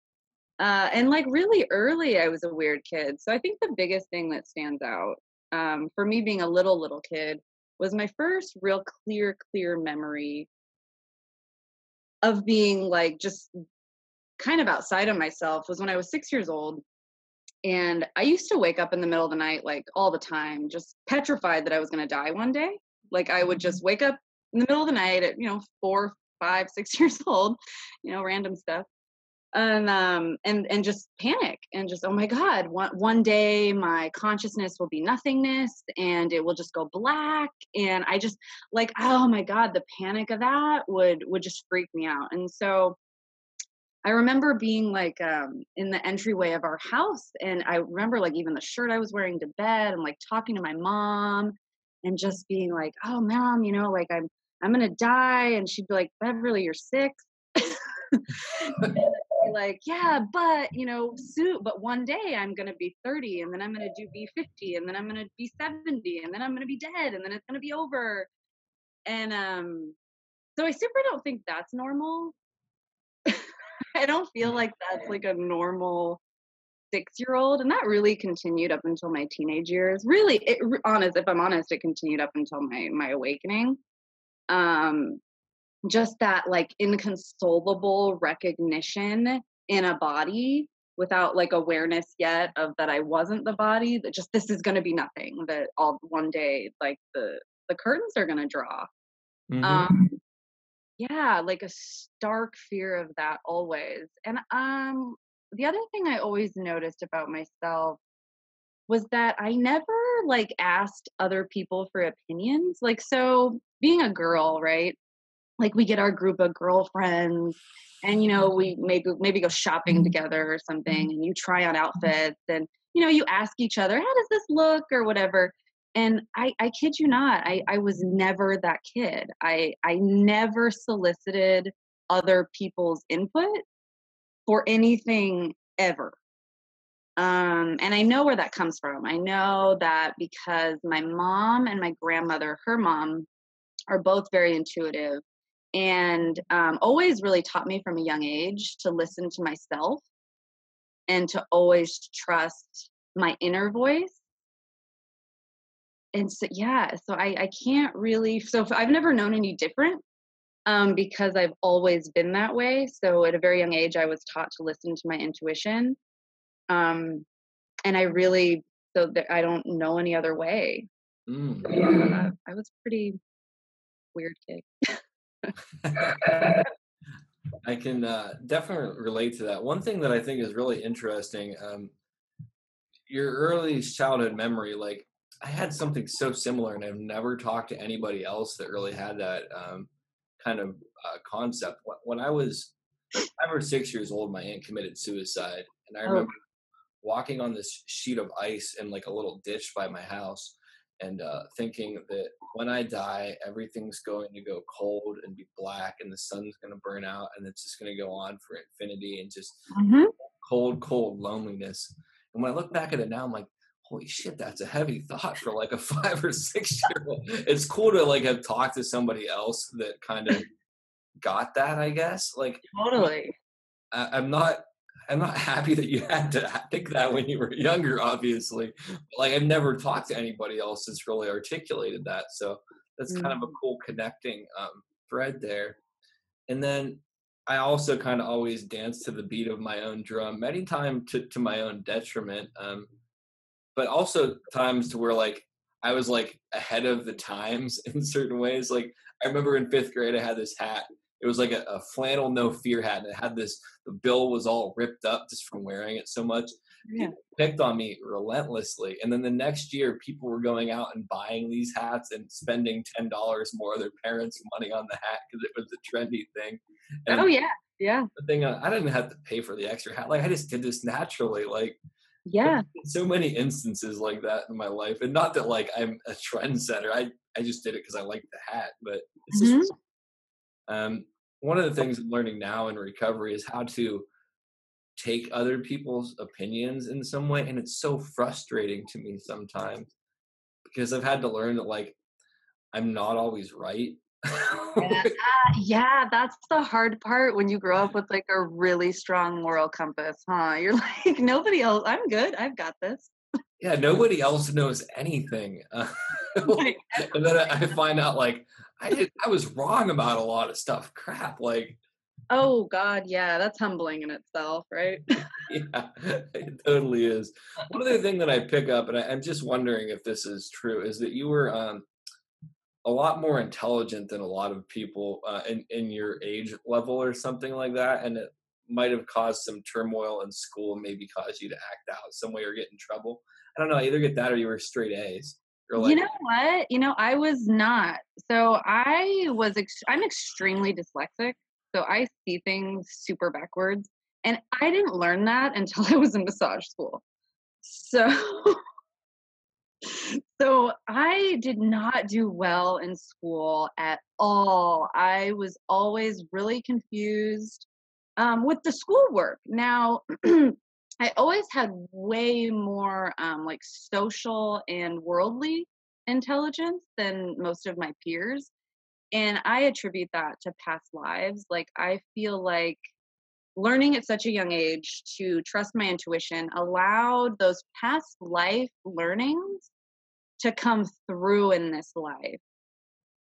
B: Uh, and like really early, I was a weird kid. So I think the biggest thing that stands out um, for me being a little little kid was my first real clear clear memory of being like just kind of outside of myself was when I was six years old. And I used to wake up in the middle of the night like all the time, just petrified that I was going to die one day. Like I would mm-hmm. just wake up in the middle of the night at, you know, four, five, six years old, you know, random stuff. And um and and just panic and just oh my god one one day my consciousness will be nothingness and it will just go black. And I just like oh my god the panic of that would would just freak me out. And so I remember being like um, in the entryway of our house, and I remember like even the shirt I was wearing to bed, and like talking to my mom, and just being like, "Oh, mom, you know, like I'm I'm gonna die," and she'd be like, "Beverly, you're six. Be like, "Yeah, but you know, soon, but one day I'm gonna be 30, and then I'm gonna do be 50, and then I'm gonna be 70, and then I'm gonna be dead, and then it's gonna be over." And um, so I super don't think that's normal. I don't feel like that's like a normal six year old. And that really continued up until my teenage years. Really, it honest, if I'm honest, it continued up until my my awakening. Um just that like inconsolable recognition in a body without like awareness yet of that I wasn't the body, that just this is gonna be nothing, that all one day like the the curtains are gonna draw.
A: Mhm.
B: Um, yeah, like a stark fear of that always. And um, the other thing I always noticed about myself was that I never like asked other people for opinions. Like, so being a girl, right? Like we get our group of girlfriends and you know we maybe maybe go shopping together or something and you try on outfits and you know you ask each other how does this look or whatever and I, I kid you not, I, I was never that kid. I, I never solicited other people's input for anything ever. Um, and I know where that comes from. I know that because my mom and my grandmother, her mom, are both very intuitive and um, always really taught me from a young age to listen to myself and to always trust my inner voice. And so yeah so i i can't really so i've never known any different um because i've always been that way. So at a very young age i was taught to listen to my intuition um and i really so that i don't know any other way.
A: Mm.
B: So, yeah, i was pretty weird kid
A: I can uh, definitely relate to that. One thing that I think is really interesting, um, your early childhood memory, like I had something so similar, and I've never talked to anybody else that really had that um, kind of uh, concept. When- I was five or six years old, my aunt committed suicide, and I
B: Oh.
A: remember walking on this sheet of ice in like a little ditch by my house and uh, thinking that when I die, everything's going to go cold and be black, and the sun's going to burn out, and it's just going to go on for infinity, and just cold, cold loneliness. And when I look back at it now, I'm like, holy shit, that's a heavy thought for like a five or six year old. It's cool to like have talked to somebody else that kind of got that, I guess. Like,
B: totally
A: I, I'm not. I'm not happy that you had to think that when you were younger, obviously. Like I've never talked to anybody else that's really articulated that. So that's kind of a
B: Mm.
A: cool connecting um, thread there. And then I also kind of always dance to the beat of my own drum, many times to, to my own detriment. Um, but also times to where like I was like ahead of the times in certain ways. Like I remember in fifth grade, I had this hat. It was like a, a flannel no fear hat, and it had this. The bill was all ripped up just from wearing it so much.
B: Yeah.
A: People picked on me relentlessly, and then the next year, people were going out and buying these hats and spending ten dollars more of their parents' money on the hat because it was a trendy thing. And
B: Oh yeah, yeah,
A: the thing, uh, I didn't have to pay for the extra hat. Like I just did this naturally. Like
B: yeah.
A: so many instances like that in my life and not that like i'm a trendsetter i i just did it because i like the hat but it's just
B: Mhm.
A: Um one of the things i'm learning now in recovery is how to take other people's opinions in some way and it's so frustrating to me sometimes because i've had to learn that like i'm not always right
B: Yeah, ah, yeah, that's the hard part when you grow up with like a really strong moral compass, huh? You're like, nobody else, I'm good, I've got this.
A: Yeah nobody else knows anything uh, and then I I find out like I did I was wrong about a lot of stuff. Crap, like
B: oh God, yeah, that's humbling in itself, right?
A: yeah, it totally is. One other thing that I pick up, and I, I'm just wondering if this is true, is that you were um, a lot more intelligent than a lot of people uh, in in your age level or something like that, and it might have caused some turmoil in school, and maybe caused you to act out some way or get in trouble. I don't know. Either get that or you were straight A's. Like,
B: you know what? You know, I was not. So I was, ex- I'm extremely dyslexic. So I see things super backwards. And I didn't learn that until I was in massage school. So, so I did not do well in school at all. I was always really confused um, with the schoolwork. Now, I always had way more um, like social and worldly intelligence than most of my peers. And I attribute that to past lives. Like, I feel like learning at such a young age to trust my intuition allowed those past life learnings to come through in this life.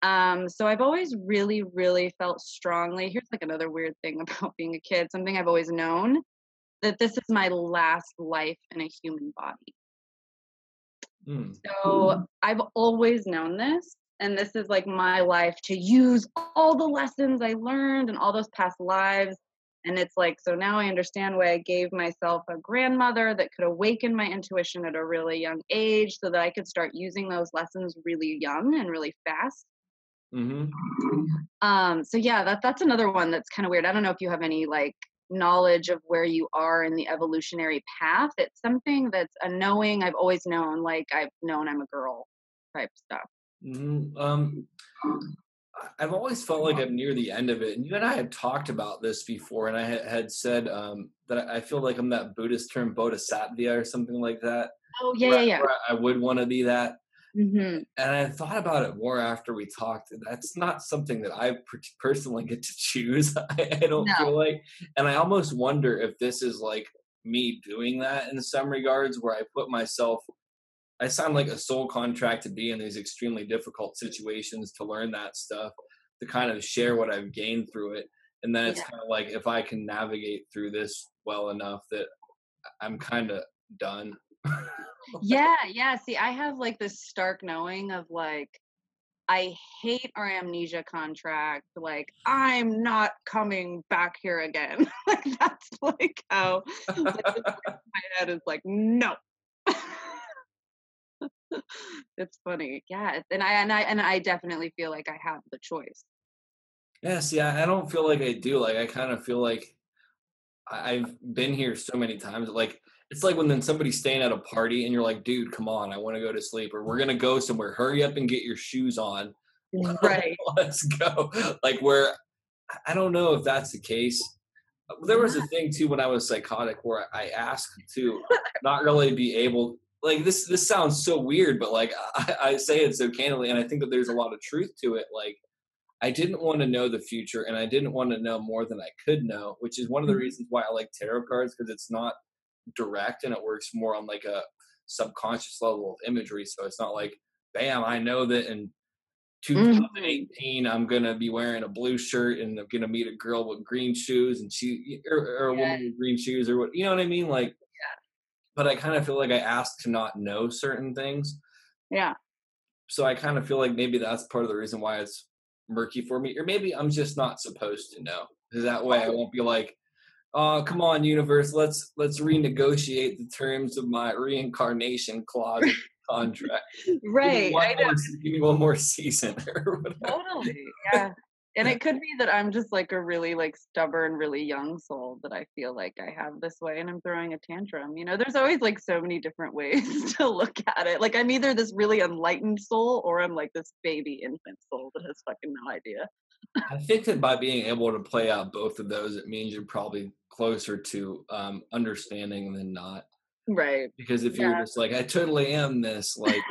B: Um, so I've always really, really felt strongly. Here's like another weird thing about being a kid, something I've always known that this is my last life in a human body.
A: hmm,
B: So I've always known this. And this is like my life to use all the lessons I learned and all those past lives. And it's like, so now I understand why I gave myself a grandmother that could awaken my intuition at a really young age so that I could start using those lessons really young and really fast.
A: hmm
B: Um, so yeah, that that's another one that's kind of weird. I don't know if you have any like knowledge of where you are in the evolutionary path. It's something that's a knowing I've always known, like I've known I'm a girl type stuff.
A: hmm Um, I've always felt like I'm near the end of it, and you and I had talked about this before, and I had, had said um, that I feel like I'm that Buddhist term bodhisattva or something like that.
B: Oh yeah,
A: where
B: yeah, yeah.
A: I would want to be that,
B: hmm
A: and I thought about it more after we talked. and That's not something that I personally get to choose. I, I don't
B: No.
A: feel like, and I almost wonder if this is like me doing that in some regards, where I put myself. I sound like a soul contract to be in these extremely difficult situations to learn that stuff, to kind of share what I've gained through it, and then it's
B: Yeah.
A: kind of like if I can navigate through this well enough that I'm kind of done.
B: Yeah, yeah. See, I have like this stark knowing of like I hate our amnesia contract. Like, I'm not coming back here again. like that's like how like, my head is like, no. it's funny. Yeah. And I and I and I definitely feel like I have the choice.
A: Yeah, see, I, I don't feel like I do. Like, I kind of feel like I've been here so many times. Like, it's like when then somebody's staying at a party and you're like, dude, come on, I want to go to sleep, or we're gonna go somewhere. Hurry up and get your shoes on.
B: Right.
A: Let's go. Like, where I- don't know if that's the case. There was a thing too when I was psychotic where I asked to not really be able. Like this, this sounds so weird, but like I, I say it so candidly, and I think that there's a lot of truth to it. Like I didn't want to know the future and I didn't want to know more than I could know, which is one of the
B: Mhm.
A: reasons why I like tarot cards because it's not direct and it works more on like a subconscious level of imagery. So it's not like, bam, I know that in
B: Mhm.
A: 2018 I'm gonna be wearing a blue shirt and I'm gonna meet a girl with green shoes and she or, or a woman with green shoes or what you know what I mean? Like but I kind of feel like I asked to not know certain things
B: Yeah.
A: so I kind of feel like maybe that's part of the reason why it's murky for me, or maybe I'm just not supposed to know. Because that way I won't be like, "Oh, come on, universe, let's let's renegotiate the terms of my reincarnation clause contract. Give me
B: Right.
A: one
B: I
A: more give me one more season or whatever."
B: Totally. Yeah. And it could be that I'm just like a really like stubborn, really young soul that I feel like I have this way and I'm throwing a tantrum. You know, there's always like so many different ways to look at it. Like I'm either this really enlightened soul or I'm like this baby infant soul that has fucking no idea.
A: I think that by being able to play out both of those, it means you're probably closer to um, understanding than not.
B: Right.
A: Because if you're just like, I totally am this, like,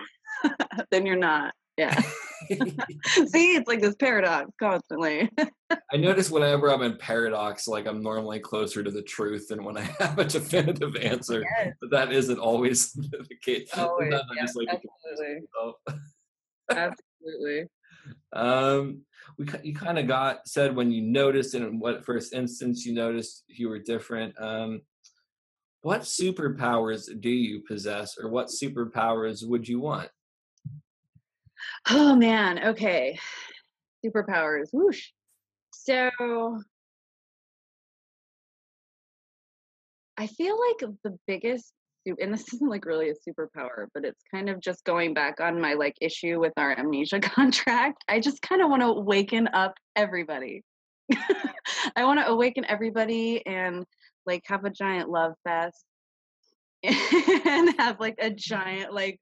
B: then you're not. Yeah. See, it's like this paradox constantly.
A: I notice whenever I'm in paradox, like I'm normally closer to the truth than when I have a definitive answer.
B: Yes.
A: But that isn't always the case.
B: Always,
A: Sometimes
B: yeah,
A: like
B: absolutely. Absolutely.
A: Um, we you kind of got said when you noticed in what first instance you noticed you were different. Um, what superpowers do you possess, or what superpowers would you want?
B: Oh man, okay. Superpowers. Whoosh. So I feel like the biggest and this isn't like really a superpower, but it's kind of just going back on my like issue with our amnesia contract. I just kind of want to awaken up everybody. I want to awaken everybody and like have a giant love fest and have like a giant like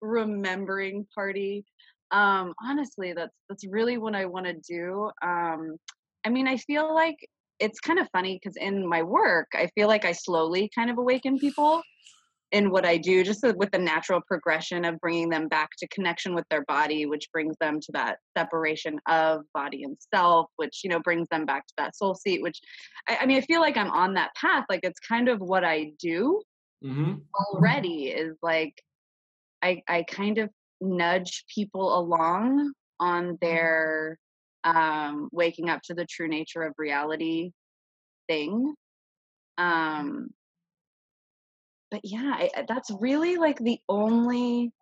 B: remembering party um honestly that's that's really what i want to do um i mean i feel like it's kind of funny because in my work i feel like i slowly kind of awaken people in what i do just with the natural progression of bringing them back to connection with their body which brings them to that separation of body and self which you know brings them back to that soul seat which I, I mean i feel like i'm on that path like it's kind of what i do
A: Mm-hmm.
B: already is like I I kind of nudge people along on their um waking up to the true nature of reality thing. Um but yeah, I, that's really like the only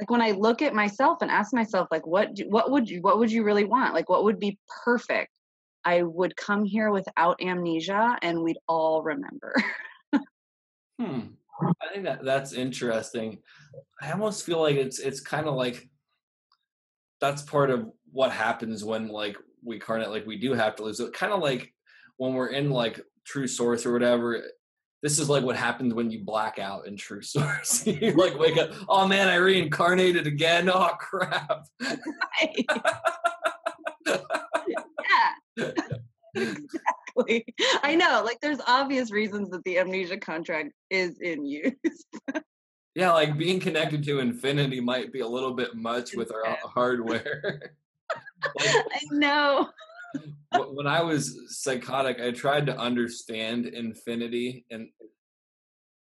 B: like when I look at myself and ask myself like what do, what would you what would you really want? Like what would be perfect? I would come here without amnesia and we'd all remember.
A: Hmm. I think that that's interesting. I almost feel like it's it's kind of like that's part of what happens when like we carnate like we do have to lose it. Kind of like when we're in like True Source or whatever. This is like what happens when you black out in True Source. you like wake up, oh man, I reincarnated again. Oh crap.
B: yeah. exactly. I know. Like, there's obvious reasons that the amnesia contract is in use.
A: Yeah, like being connected to infinity might be a little bit much with our hardware. like,
B: I know.
A: Wh- when I was psychotic, I tried to understand infinity, and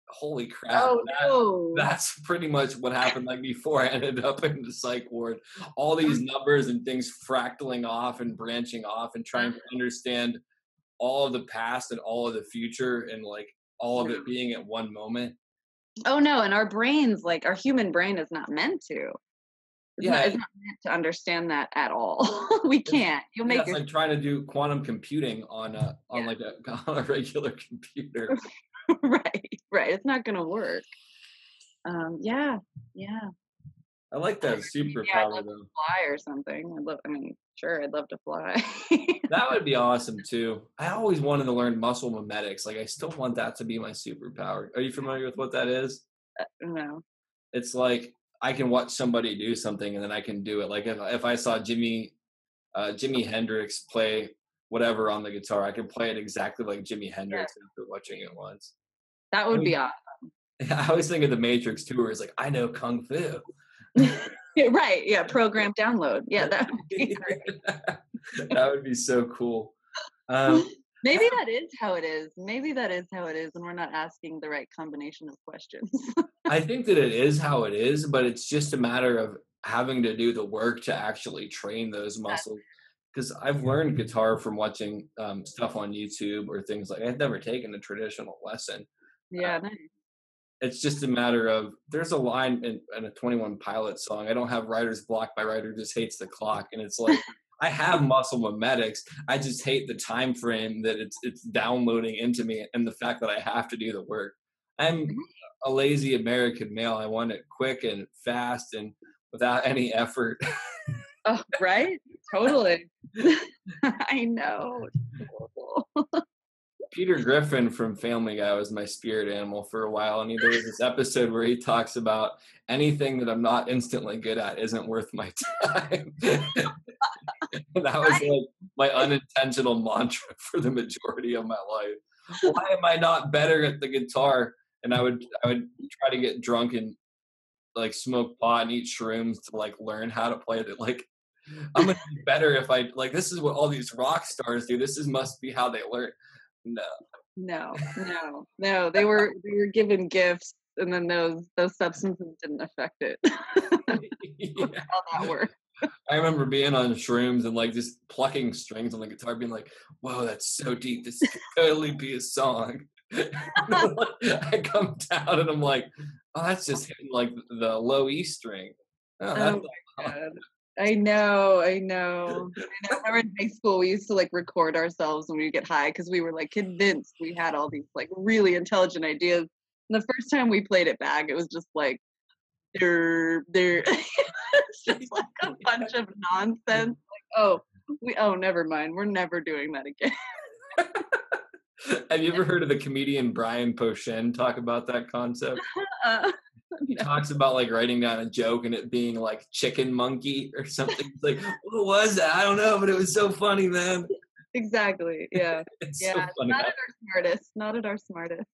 A: holy crap!
B: Oh
A: that-
B: no.
A: That's pretty much what happened. Like before I ended up in the psych ward, all these numbers and things fractaling off and branching off, and trying to understand all of the past and all of the future, and like all of it being at one moment.
B: Oh no. And our brains, like our human brain, is not meant to. It's,
A: Yeah,
B: not, it's not meant to understand that at all. we can't. You'll
A: Yeah,
B: make
A: it's
B: your
A: like trying to do quantum computing on a on
B: Yeah.
A: like a on a regular computer.
B: right. Right. It's not gonna work. Um. Yeah. Yeah.
A: I like that
B: Yeah, I'd
A: superpower
B: love
A: though.
B: Fly or something. I'd love. I mean, sure. I'd love to fly.
A: That would be awesome too. I always wanted to learn muscle mimetics. Like I still want that to be my superpower. Are you familiar with what that is?
B: no.
A: It's like I can watch somebody do something and then I can do it. Like if if I saw Jimmy uh, Jimi Hendrix play whatever on the guitar, I can play it exactly like Jimi Hendrix after watching it once.
B: That would be
A: mean-
B: awesome.
A: I always think of the Matrix too, where it's like I know kung fu.
B: Right. Yeah. Program download. Yeah. That would be
A: that would be so cool. Um,
B: Maybe that is how it is. Maybe that is how it is, and we're not asking the right combination of questions.
A: I think that it is how it is, but it's just a matter of having to do the work to actually train those muscles. Because I've learned guitar from watching um, stuff on YouTube or things like. I've never taken a traditional lesson.
B: yeah, nice.
A: It's just a matter of there's a line in, in a Twenty One Pilots song. I don't have writer's block. My writer just hates the clock, and it's like. I have muscle memetics. I just hate the time frame that it's it's downloading into me and the fact that I have to do the work. I'm a lazy American male. I want it quick and fast and without any effort.
B: Oh, right? Totally. I know.
A: Peter Griffin from Family Guy was my spirit animal for a while, and he, there was this episode where he talks about anything that I'm not instantly good at isn't worth my time. That was like my unintentional mantra for the majority of my life. Why am I not better at the guitar? And I would I would try to get drunk and like smoke pot and eat shrooms to like learn how to play it. Like I'm gonna be better if I like this is what all these rock stars do. This is must be how they learn. No.
B: No, no, no. They were they were given gifts, and then those those substances didn't affect it.
A: Yeah.
B: How that worked.
A: I remember being on shrooms and like just plucking strings on the guitar, being like, "Whoa, that's so deep. This could totally be a song." I come down and I'm like, "Oh, that's just hitting like the low E string." Oh,
B: Oh my god. I know, I know. I know. Remember in high school we used to like record ourselves when we get high because we were like convinced we had all these like really intelligent ideas. And the first time we played it back, it was just like there there it's just like a bunch of nonsense. Like, oh, we oh never mind. We're never doing that again.
A: Have you ever heard of the comedian Brian Posehn talk about that concept?
B: Uh,
A: He
B: no.
A: talks about like writing down a joke and it being like chicken monkey or something. It's like, what was that? I don't know, but it was so funny, man.
B: Exactly. Yeah.
A: So
B: Yeah.
A: funny.
B: not at our smartest. Not at our smartest.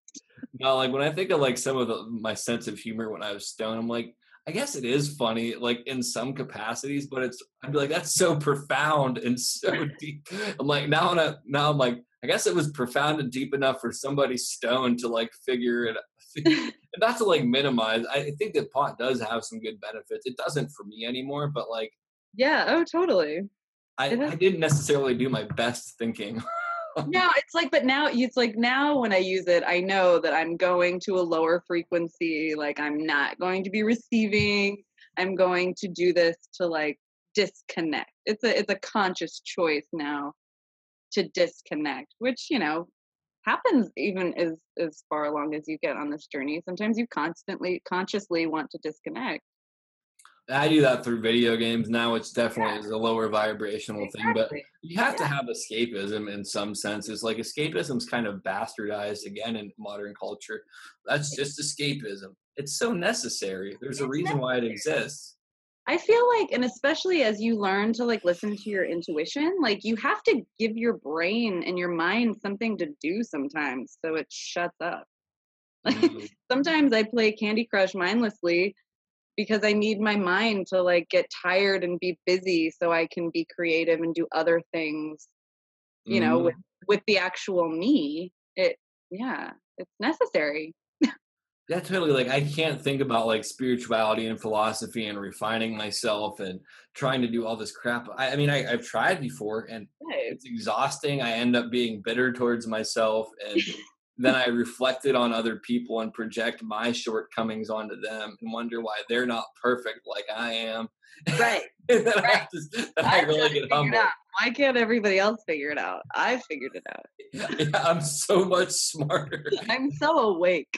A: No, like when I think of like some of the, my sense of humor when I was stoned, I'm like, I guess it is funny, like in some capacities, but it's I'd be like, that's so profound and so deep. I'm like, now I'm now I'm like, I guess it was profound and deep enough for somebody stoned to like figure it out. and not to like minimize. I think that pot does have some good benefits. It doesn't for me anymore, but like
B: Yeah. Oh, totally.
A: I, I didn't necessarily do my best thinking.
B: no, it's like, but now it's like now when I use it, I know that I'm going to a lower frequency. Like I'm not going to be receiving. I'm going to do this to like disconnect. It's a it's a conscious choice now to disconnect, which you know happens even as as far along as you get on this journey. Sometimes you constantly consciously want to disconnect.
A: I do that through video games now, which definitely is a lower vibrational thing, but you have to have escapism in some senses. Like escapism's kind of bastardized again in modern culture. That's just escapism. It's so necessary. There's a
B: It's
A: reason why it exists.
B: I feel like, and especially as you learn to like listen to your intuition, like you have to give your brain and your mind something to do sometimes so it shuts up.
A: Mm.
B: sometimes I play Candy Crush mindlessly because I need my mind to like get tired and be busy so I can be creative and do other things, you know,
A: Mhm.
B: with with the actual me. It yeah, it's necessary.
A: Yeah, totally. Like I can't think about like spirituality and philosophy and refining myself and trying to do all this crap. I, I mean, I, I've tried before and it's exhausting. I end up being bitter towards myself, and then I reflect it on other people and project my shortcomings onto them and wonder why they're not perfect like I am.
B: Right.
A: and then I,
B: Right.
A: have to, then I
B: I've
A: really get humbled.
B: Why can't everybody else figure it out? I figured it out.
A: Yeah, I'm so much smarter
B: I'm so awake.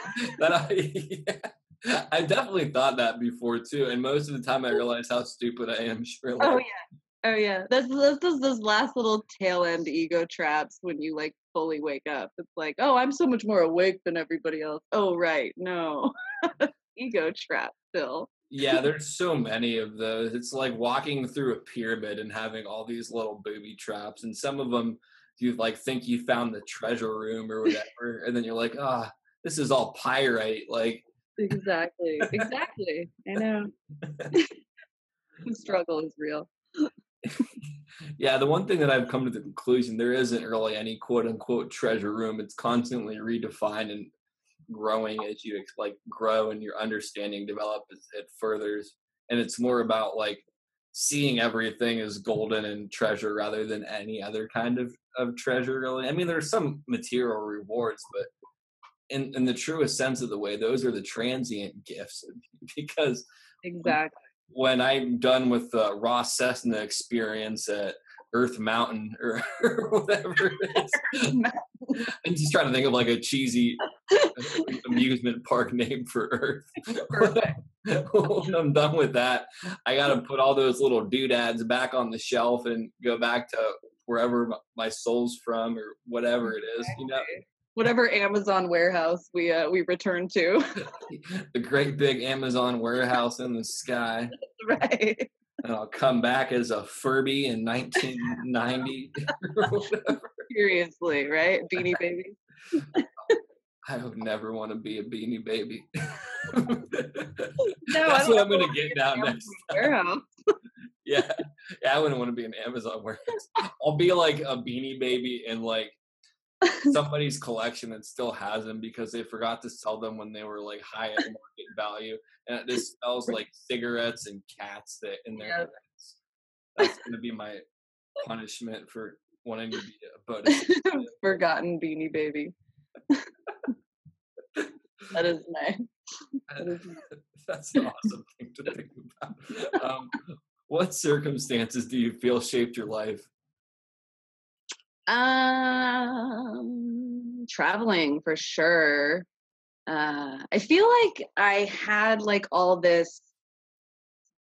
A: that I. I definitely thought that before too, and most of the time I realize how stupid I am. Surely.
B: Oh yeah. Oh yeah. That's that's those, those last little tail end ego traps when you like fully wake up. It's like, oh, I'm so much more awake than everybody else. Oh right, no. ego trap still.
A: Yeah, there's so many of those. It's like walking through a pyramid and having all these little booby traps, and some of them you like think you found the treasure room or whatever, and then you're like, ah, this is all pyrite. Like,
B: Exactly. Exactly. I know. the struggle is real.
A: Yeah, the one thing that I've come to the conclusion there isn't really any quote unquote treasure room. It's constantly redefined and growing as you like grow and your understanding develop as it furthers. And it's more about like seeing everything as golden and treasure rather than any other kind of, of treasure really. I mean there's some material rewards, but in, in the truest sense of the way, those are the transient gifts because
B: exactly.
A: when I'm done with the Ross Cessna experience at Earth Mountain or, or whatever it is, I'm just trying to think of like a cheesy amusement park name for Earth. when I'm done with that, I got to put all those little doodads back on the shelf and go back to wherever my soul's from or whatever it is, you know
B: whatever Amazon warehouse we uh, we return to.
A: the great big Amazon warehouse in the sky.
B: right.
A: And I'll come back as a Furby in 1990.
B: Seriously, right? Beanie Baby.
A: I would never want to be a beanie baby. no, That's what I'm going to get now next. Warehouse. yeah. Yeah, I wouldn't want to be an Amazon warehouse. I'll be like a beanie baby in like somebody's collection that still has them because they forgot to sell them when they were like high at market value, and it just smells like cigarettes and cats that in there. Yep. That's gonna be my punishment for wanting to be a bonus.
B: Forgotten beanie baby. that is nice. That is
A: nice. That's an awesome thing to think about. Um, what circumstances do you feel shaped your life?
B: Um, traveling for sure. Uh, I feel like I had like all this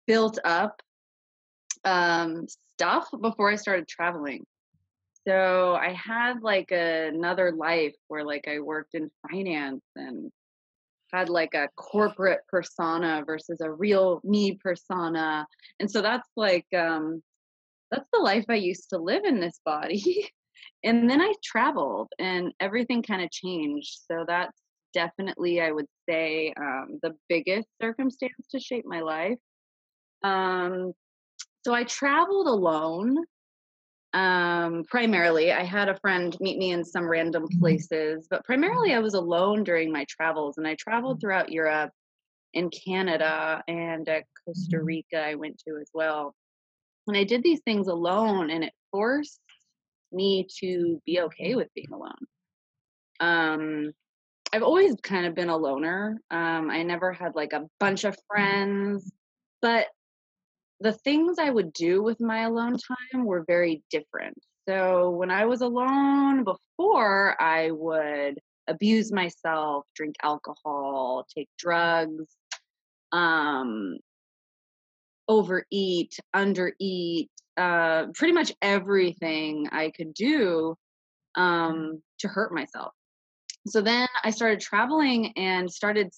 B: built up um stuff before I started traveling. So I had like another life where like I worked in finance and had like a corporate persona versus a real me persona. And so that's like um that's the life I used to live in this body. and then I traveled and everything kind of changed. So that's definitely, I would say, um, the biggest circumstance to shape my life. Um, so I traveled alone um, primarily. I had a friend meet me in some random mm-hmm. places, but primarily I was alone during my travels. And I traveled mm-hmm. throughout Europe and Canada and uh, Costa mm-hmm. Rica, I went to as well. And I did these things alone, and it forced me to be okay with being alone. Um, I've always kind of been a loner. Um, I never had like a bunch of friends, but the things I would do with my alone time were very different. So when I was alone before, I would abuse myself, drink alcohol, take drugs, um, overeat, undereat, uh, pretty much everything I could do um, to hurt myself. So then I started traveling and started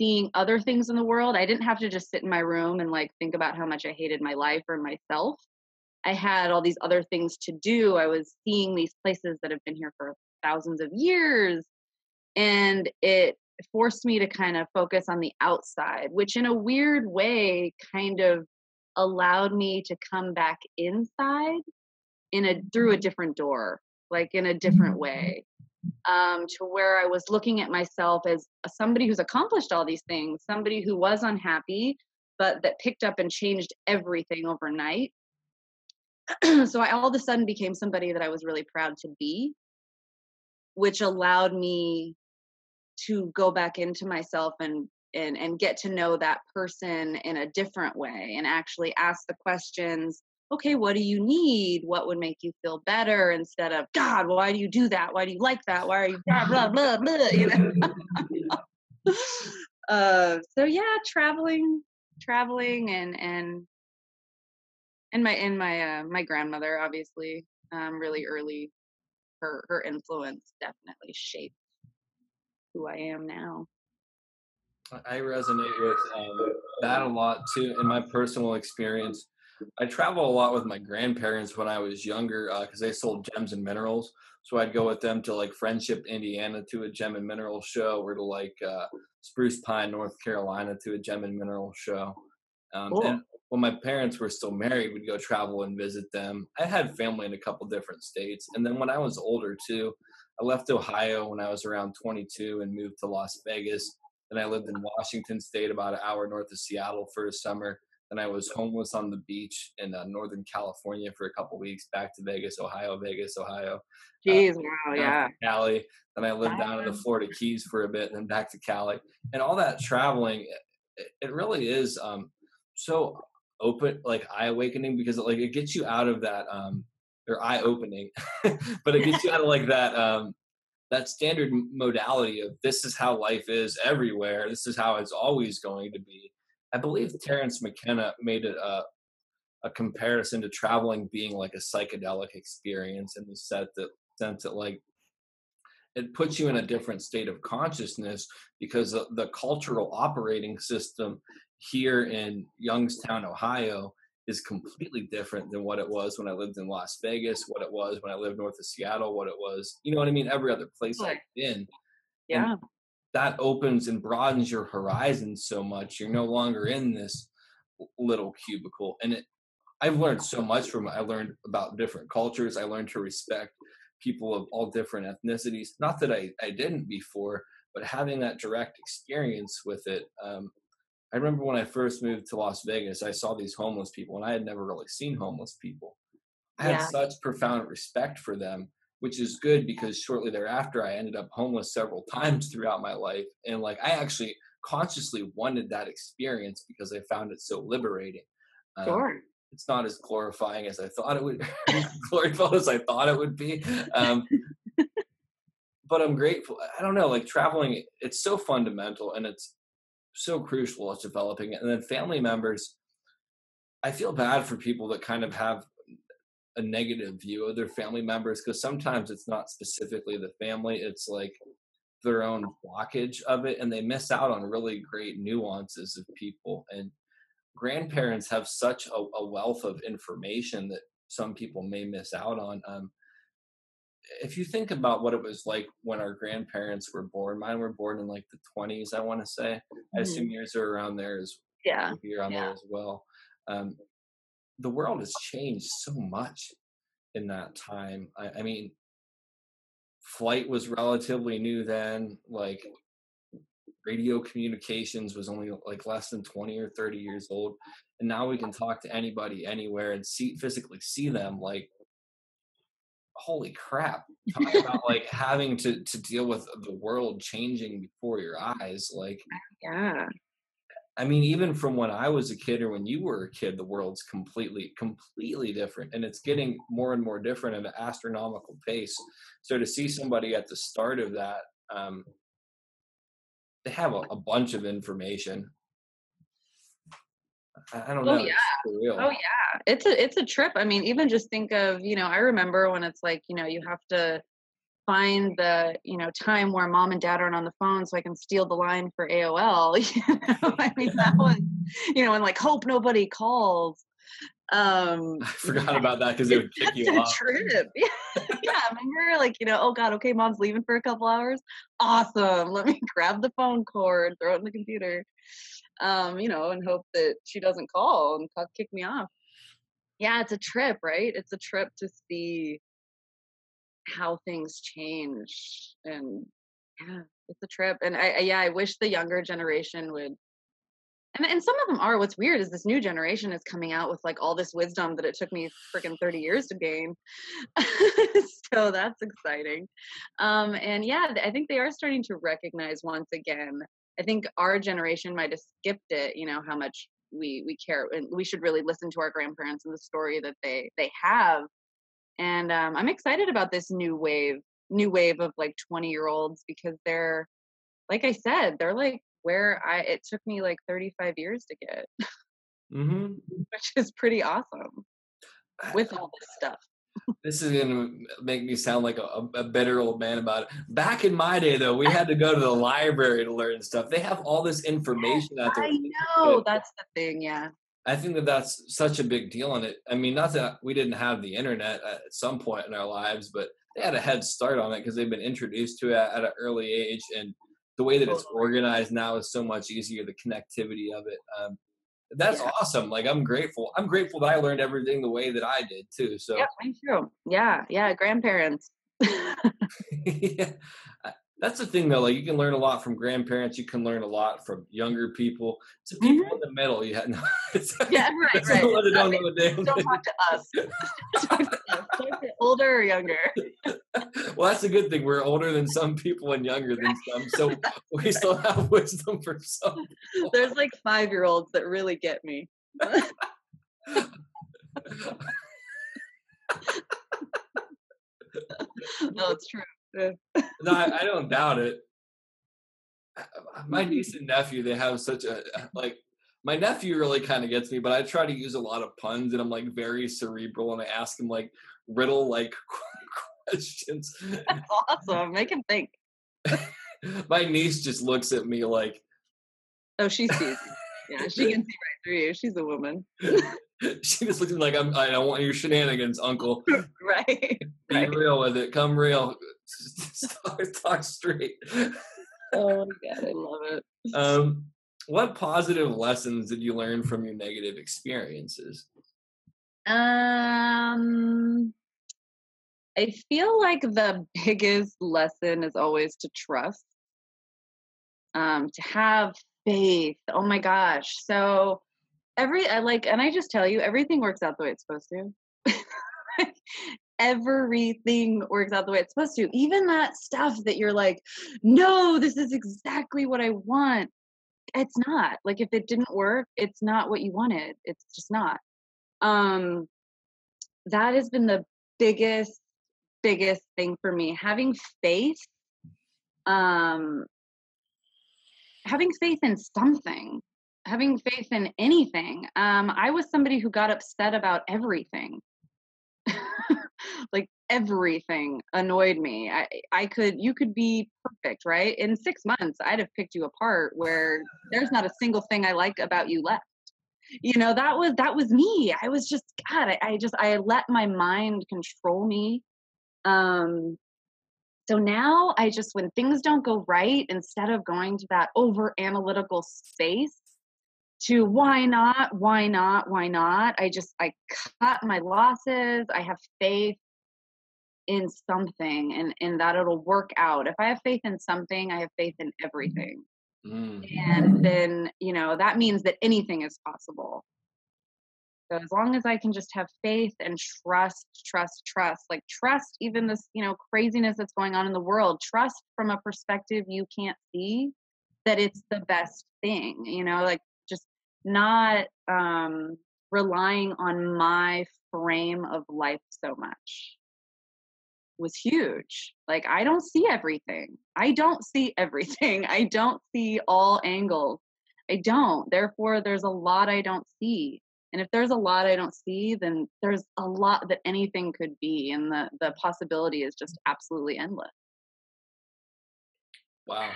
B: seeing other things in the world. I didn't have to just sit in my room and like think about how much I hated my life or myself. I had all these other things to do. I was seeing these places that have been here for thousands of years. And it forced me to kind of focus on the outside, which in a weird way kind of allowed me to come back inside in a through a different door like in a different way um, to where i was looking at myself as somebody who's accomplished all these things somebody who was unhappy but that picked up and changed everything overnight. So i all of a sudden became somebody that i was really proud to be which allowed me to go back into myself and and and get to know that person in a different way and actually ask the questions okay what do you need? What would make you feel better? instead of god why do you do that? Why do you like that? Why are you blah blah blah blah you know? Uh so yeah traveling traveling and and and my and my uh my grandmother obviously um really early her her influence definitely shaped who i am now
A: I resonate with um, that a lot too. In my personal experience, I travel a lot with my grandparents when I was younger because uh, they sold gems and minerals. So I'd go with them to like Friendship, Indiana, to a gem and mineral show, or to like uh, Spruce Pine, North Carolina, to a gem and mineral show. Um, cool. And when my parents were still married, we'd go travel and visit them. I had family in a couple different states. And then when I was older too, I left Ohio when I was around 22 and moved to Las Vegas. Then I lived in Washington State, about an hour north of Seattle for a summer. Then I was homeless on the beach in uh, Northern California for a couple weeks, back to Vegas, Ohio, Vegas, Ohio.
B: Uh, Jeez, wow, yeah.
A: Cali. Then I lived down in the Florida Keys for a bit, and then back to Cali. And all that traveling, it, it really is um, so open, like eye awakening, because it, like it gets you out of that, um, or eye opening, but it gets you out of like that um, that standard modality of this is how life is everywhere. This is how it's always going to be. I believe Terence McKenna made it a, a comparison to traveling being like a psychedelic experience in the set that sense that like it puts you in a different state of consciousness because the, the cultural operating system here in Youngstown, Ohio, is completely different than what it was when I lived in Las Vegas, what it was when I lived north of Seattle, what it was, you know what I mean, every other place I've been.
B: Yeah. And
A: that opens and broadens your horizon so much. You're no longer in this little cubicle. And it I've learned so much from it. I learned about different cultures. I learned to respect people of all different ethnicities. Not that I, I didn't before, but having that direct experience with it, um, I remember when I first moved to Las Vegas, I saw these homeless people, and I had never really seen homeless people. I had such profound respect for them, which is good because shortly thereafter, I ended up homeless several times throughout my life. And like, I actually consciously wanted that experience because I found it so liberating.
B: Um, sure.
A: It's not as glorifying as I thought it would, glorified as I thought it would be. Um, but I'm grateful. I don't know, like traveling, it's so fundamental and it's so crucial as developing it. And then family members, I feel bad for people that kind of have a negative view of their family members because sometimes it's not specifically the family, it's like their own blockage of it, and they miss out on really great nuances of people. And grandparents have such a, a wealth of information that some people may miss out on. Um, if you think about what it was like when our grandparents were born, mine were born in like the 20s, I want to say. Mm-hmm. I assume yours are around there as
B: yeah, you're
A: around
B: yeah.
A: there as well. Um, the world has changed so much in that time. I, I mean, flight was relatively new then. Like radio communications was only like less than 20 or 30 years old and now we can talk to anybody anywhere and see physically see them like holy crap talk about like having to to deal with the world changing before your eyes like
B: yeah.
A: I mean even from when i was a kid or when you were a kid the world's completely completely different and it's getting more and more different at an astronomical pace. So to see somebody at the start of that um they have a, a bunch of information I don't know.
B: Oh yeah. Oh yeah. It's a it's a trip. I mean, even just think of, you know, I remember when it's like, you know, you have to find the, you know, time where mom and dad aren't on the phone so I can steal the line for AOL. You know, I mean that was you know, and like hope nobody calls. Um
A: I forgot about that because it would kick you off.
B: Trip. Yeah. yeah. Remember like, you know, oh God, okay, mom's leaving for a couple hours. Awesome. Let me grab the phone cord, throw it in the computer um, you know, and hope that she doesn't call and kick me off. Yeah, it's a trip, right? It's a trip to see how things change, and yeah, it's a trip. And I, I yeah, I wish the younger generation would. And, and some of them are. What's weird is this new generation is coming out with like all this wisdom that it took me freaking 30 years to gain. so that's exciting. Um, and yeah, I think they are starting to recognize once again I think our generation might have skipped it, you know, how much we we care and we should really listen to our grandparents and the story that they they have. And um, I'm excited about this new wave, new wave of like 20 year olds because they're, like I said, they're like where I it took me like 35 years to get,
A: mm-hmm.
B: which is pretty awesome with all this stuff
A: this is gonna make me sound like a, a, better old man about it. Back in my day, though, we had to go to the library to learn stuff. They have all this information out there.
B: I know that's the thing. Yeah.
A: I think that that's such a big deal on it. I mean, not that we didn't have the internet at some point in our lives, but they had a head start on it because they've been introduced to it at an early age, and the way that it's organized now is so much easier. The connectivity of it, um, that's
B: Yeah.
A: awesome. Like I'm grateful. I'm grateful that I learned everything the way that I did too. So
B: Yeah, me too. Yeah, yeah, grandparents.
A: yeah. That's the thing though, like you can learn a lot from grandparents, you can learn a lot from younger people. It's the people in the middle. You had no it's,
B: Mm-hmm. yeah, right, right.
A: don't
B: Don't talk to us. talk to us. Talk to older or younger.
A: Well, that's a good thing. We're older than some people and younger than some, so we still have wisdom for some.
B: There's like five year olds that really get me. no, it's true.
A: No, I, I don't doubt it. My
B: Mm-hmm.
A: niece and nephew, they have such a like. My nephew really kind of gets me, but I try to use a lot of puns, and I'm like very cerebral, and I ask him like riddle like questions.
B: That's awesome. Make him think.
A: My niece just looks at me like
B: Oh, she sees. You. Yeah, she can see right through you. She's a woman.
A: she just looks at me like I'm. I don't want your shenanigans, Uncle.
B: Right.
A: Be
B: Right.
A: real with it. Come real. talk, talk straight.
B: Oh my god, I love it.
A: Um, what positive lessons did you learn from your negative experiences?
B: Um, I feel like the biggest lesson is always to trust, um, to have faith. Oh my gosh. So every, I like, and I just tell you, everything works out the way it's supposed to. everything works out the way it's supposed to. Even that stuff that you're like, no, this is exactly what I want. It's not. Like if it didn't work, it's not what you wanted. It's just not. Um that has been the biggest biggest thing for me. Having faith um having faith in something having faith in anything um i was somebody who got upset about everything. Like everything annoyed me. I i could you could be perfect right? In 6 months i'd have picked you apart where there's not a single thing i like about you left. You know that was that was me. I was just god i, I just i let my mind control me. Um so now I just, when things don't go right, instead of going to that over analytical space to why not, why not, why not, I just, I cut my losses. I have faith in something and, and that it'll work out. If I have faith in something, I have faith in everything.
A: Mm.
B: And then, you know, that means that anything is possible. So as long as I can just have faith and trust, trust, trust, like trust even this, you know, craziness that's going on in the world, trust from a perspective you can't see that it's the best thing, you know, like not um relying on my frame of life so much was huge. Like I don't see everything. I don't see everything. I don't see all angles. I don't. Therefore there's a lot I don't see. And if there's a lot I don't see, then there's a lot that anything could be and the the possibility is just absolutely endless.
A: Wow,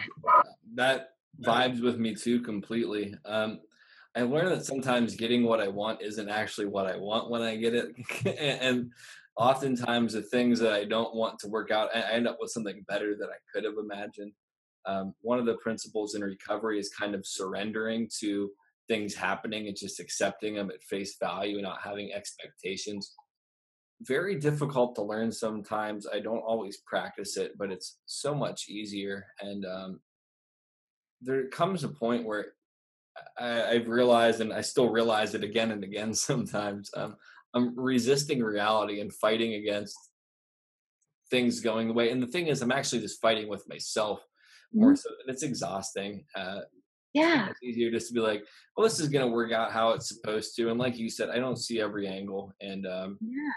A: that vibes with me too completely. Um, I learned that sometimes getting what I want isn't actually what I want when I get it, and oftentimes the things that I don't want to work out, I end up with something better that I could have imagined. Um, one of the principles in recovery is kind of surrendering to things happening and just accepting them at face value and not having expectations very difficult to learn sometimes. I don't always practice it, but it's so much easier. And um, there comes a point where I, I've realized, and I still realize it again and again sometimes, um, I'm resisting reality and fighting against things going the way. And the thing is, I'm actually just fighting with myself more so. And it's exhausting. Uh,
B: Yeah.
A: it's easier just to be like, well, this is going to work out how it's supposed to. And like you said, I don't see every angle. And um,
B: Yeah.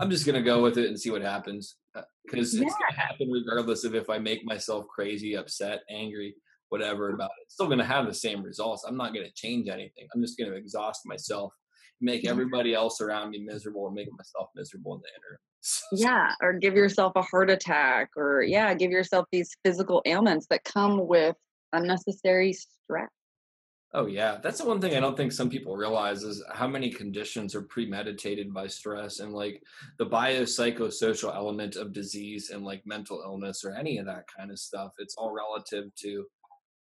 A: I'm just gonna go with it and see what happens because it's
B: Yeah.
A: gonna happen regardless of if I make myself crazy, upset, angry, whatever about it. It's still gonna have the same results. I'm not gonna change anything. I'm just gonna exhaust myself, make
B: mm-hmm.
A: everybody else around me miserable, and make myself miserable in the interim.
B: Yeah, or give yourself a heart attack or mm-hmm. yeah, give yourself these physical ailments that come with unnecessary stress.
A: Oh yeah, that's the one thing I don't think some people realize is how many conditions are premeditated by stress and like the biopsychosocial element of disease and like mental illness or any of that kind of stuff. It's all relative to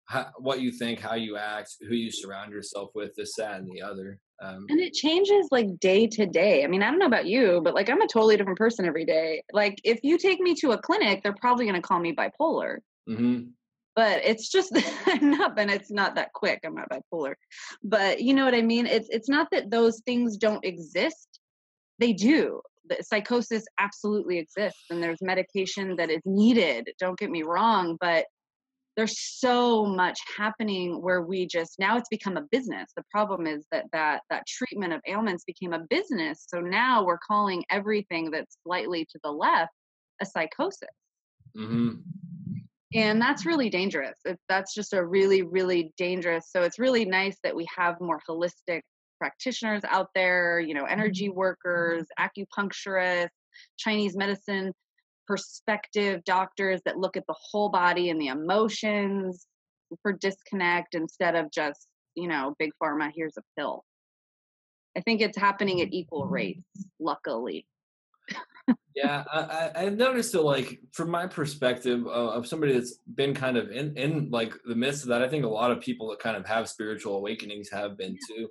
A: how, what you think, how you act, who you surround yourself with, this, that, and the other. Um,
B: and it changes like day to day. I mean, I don't know about you, but like I'm a totally different person every day. Like if you take me to a clinic, they're probably going to call me bipolar.
A: mm-hmm.
B: But it's just not, and it's not that quick. I'm not bipolar, but you know what I mean. It's it's not that those things don't exist; they do. The psychosis absolutely exists, and there's medication that is needed. Don't get me wrong, but there's so much happening where we just now it's become a business. The problem is that that that treatment of ailments became a business. So now we're calling everything that's slightly to the left a psychosis.
A: Mm-hmm.
B: and that's really dangerous. It, that's just a really really dangerous so it's really nice that we have more holistic practitioners out there you know energy workers acupuncturists chinese medicine perspective doctors that look at the whole body and the emotions for disconnect instead of just you know big pharma here's a pill. I think it's happening at equal rates luckily.
A: Yeah, I, I, I've noticed that, like, from my perspective uh, of somebody that's been kind of in, in like the midst of that, I think a lot of people that kind of have spiritual awakenings have been too.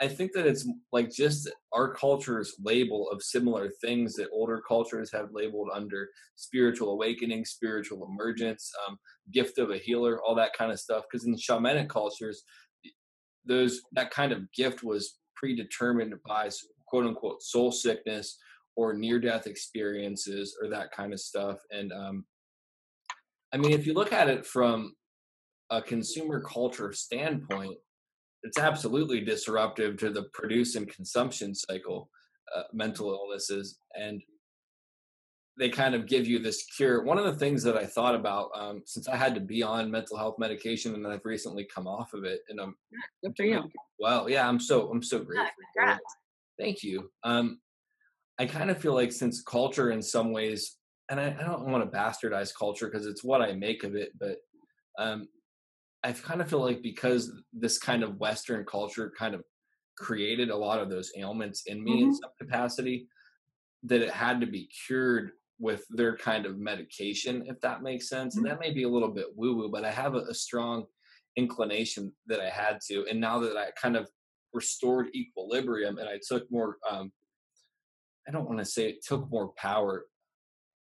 A: I think that it's like just our culture's label of similar things that older cultures have labeled under spiritual awakening, spiritual emergence, um, gift of a healer, all that kind of stuff. Because in shamanic cultures, those that kind of gift was predetermined by quote unquote soul sickness or near death experiences or that kind of stuff. And um, I mean, if you look at it from a consumer culture standpoint, it's absolutely disruptive to the produce and consumption cycle, uh, mental illnesses. And they kind of give you this cure. One of the things that I thought about, um, since I had to be on mental health medication and I've recently come off of it, and I'm
B: good for you
A: well, yeah, I'm so I'm so grateful. it. Thank you. Um, I kind of feel like since culture in some ways, and I, I don't want to bastardize culture because it's what I make of it, but um, I kind of feel like because this kind of Western culture kind of created a lot of those ailments in me in
B: Mhm.
A: some capacity, that it had to be cured with their kind of medication, if that makes sense. And that may be a little bit woo woo, but I have a, a strong inclination that I had to. And now that I kind of restored equilibrium and I took more um, I don't want to say it took more power.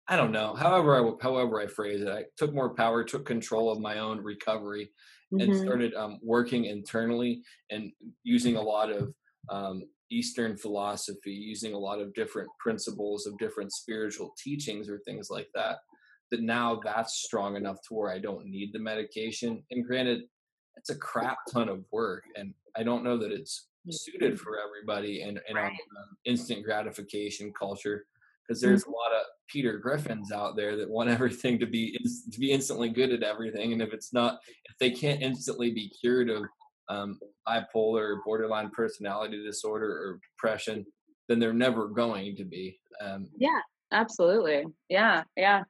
A: I don't know. However, I however I phrase it, I took more power, took control of my own recovery, and
B: Mhm.
A: started um, working internally and using a lot of um, Eastern philosophy, using a lot of different principles of different spiritual teachings or things like that. That now that's strong enough to where I don't need the medication. And granted, it's a crap ton of work, and I don't know that it's suited for everybody in our
B: Right.
A: um, instant gratification culture because there's a lot of Peter Griffins out there that want everything to be to be instantly good at everything, and if it's not, if they can't instantly be cured of um, bipolar borderline personality disorder or depression, then they're never going to be. Um,
B: Yeah, absolutely. Yeah, yeah.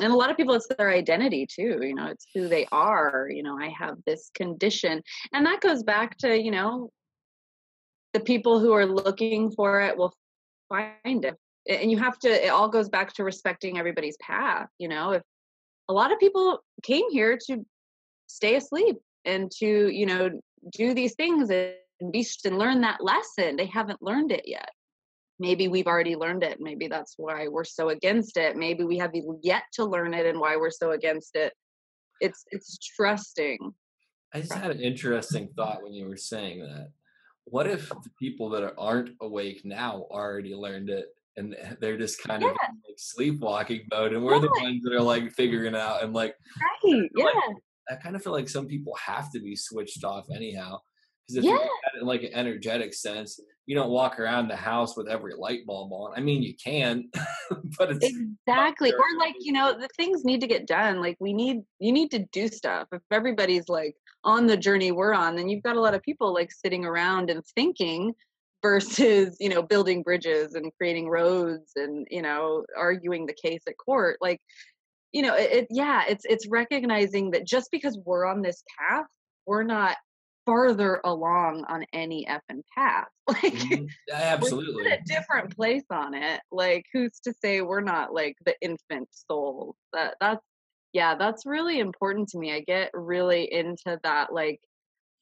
B: And a lot of people, it's their identity too. You know, it's who they are. You know, I have this condition. And that goes back to, you know, the people who are looking for it will find it. And you have to, it all goes back to respecting everybody's path. You know, if a lot of people came here to stay asleep and to, you know, do these things and be and learn that lesson, they haven't learned it yet maybe we've already learned it maybe that's why we're so against it maybe we have yet to learn it and why we're so against it it's it's trusting
A: I just had an interesting thought when you were saying that. What if the people that aren't awake now already learned it and they're just kind of in, like sleepwalking mode and we're the ones that are like figuring it out and like
B: right yeah
A: I kind of feel like some people have to be switched off anyhow. Because if
B: Yeah.
A: it in like an energetic sense, you don't walk around the house with every light bulb on. I mean, you can, but it's
B: exactly or like you know the things need to get done like we need you need to do stuff if everybody's like on the journey we're on then you've got a lot of people like sitting around and thinking versus you know building bridges and creating roads and you know arguing the case at court like you know it, it yeah it's it's recognizing that just because we're on this path we're not farther along on any effing path like
A: Mhm. Yeah, absolutely.
B: a different place on it like who's to say we're not like the infant souls that that's Yeah, that's really important to me. I get really into that like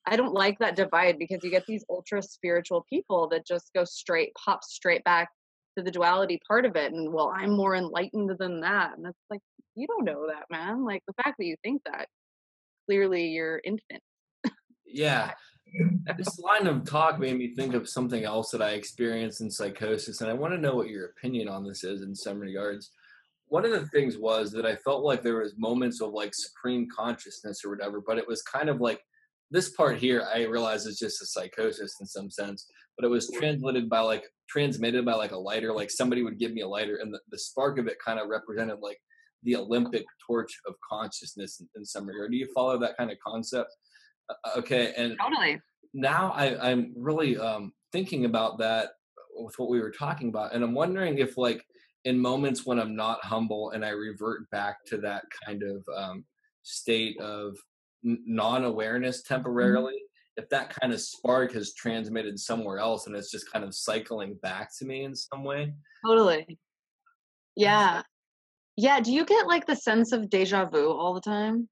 B: I don't like that divide because you get these ultra spiritual people that just go straight pop straight back to the duality part of it and well, I'm more enlightened than that. And it's like you don't know that, man. Like the fact that you think that clearly you're infant.
A: Yeah. this line of talk made me think of something else that I experienced in psychosis, and I want to know what your opinion on this is in some regards. One of the things was that I felt like there was moments of like supreme consciousness or whatever, but it was kind of like this part here I realize is just a psychosis in some sense, but it was translated by like transmitted by like a lighter, like somebody would give me a lighter, and the, the spark of it kind of represented like the Olympic torch of consciousness in, in some regard. Do you follow that kind of concept? Uh, uh, okay, and
B: totally.
A: Now I, I'm really um, thinking about that with what we were talking about, and I'm wondering if like in moments when I'm not humble and I revert back to that kind of um, state of non-awareness mm-hmm. temporarily, mm-hmm. if that kind of spark has transmitted somewhere else and it's just kind of cycling back to me in some way.
B: Totally. Yeah. Yeah. Do you get like the sense of deja vu all the time?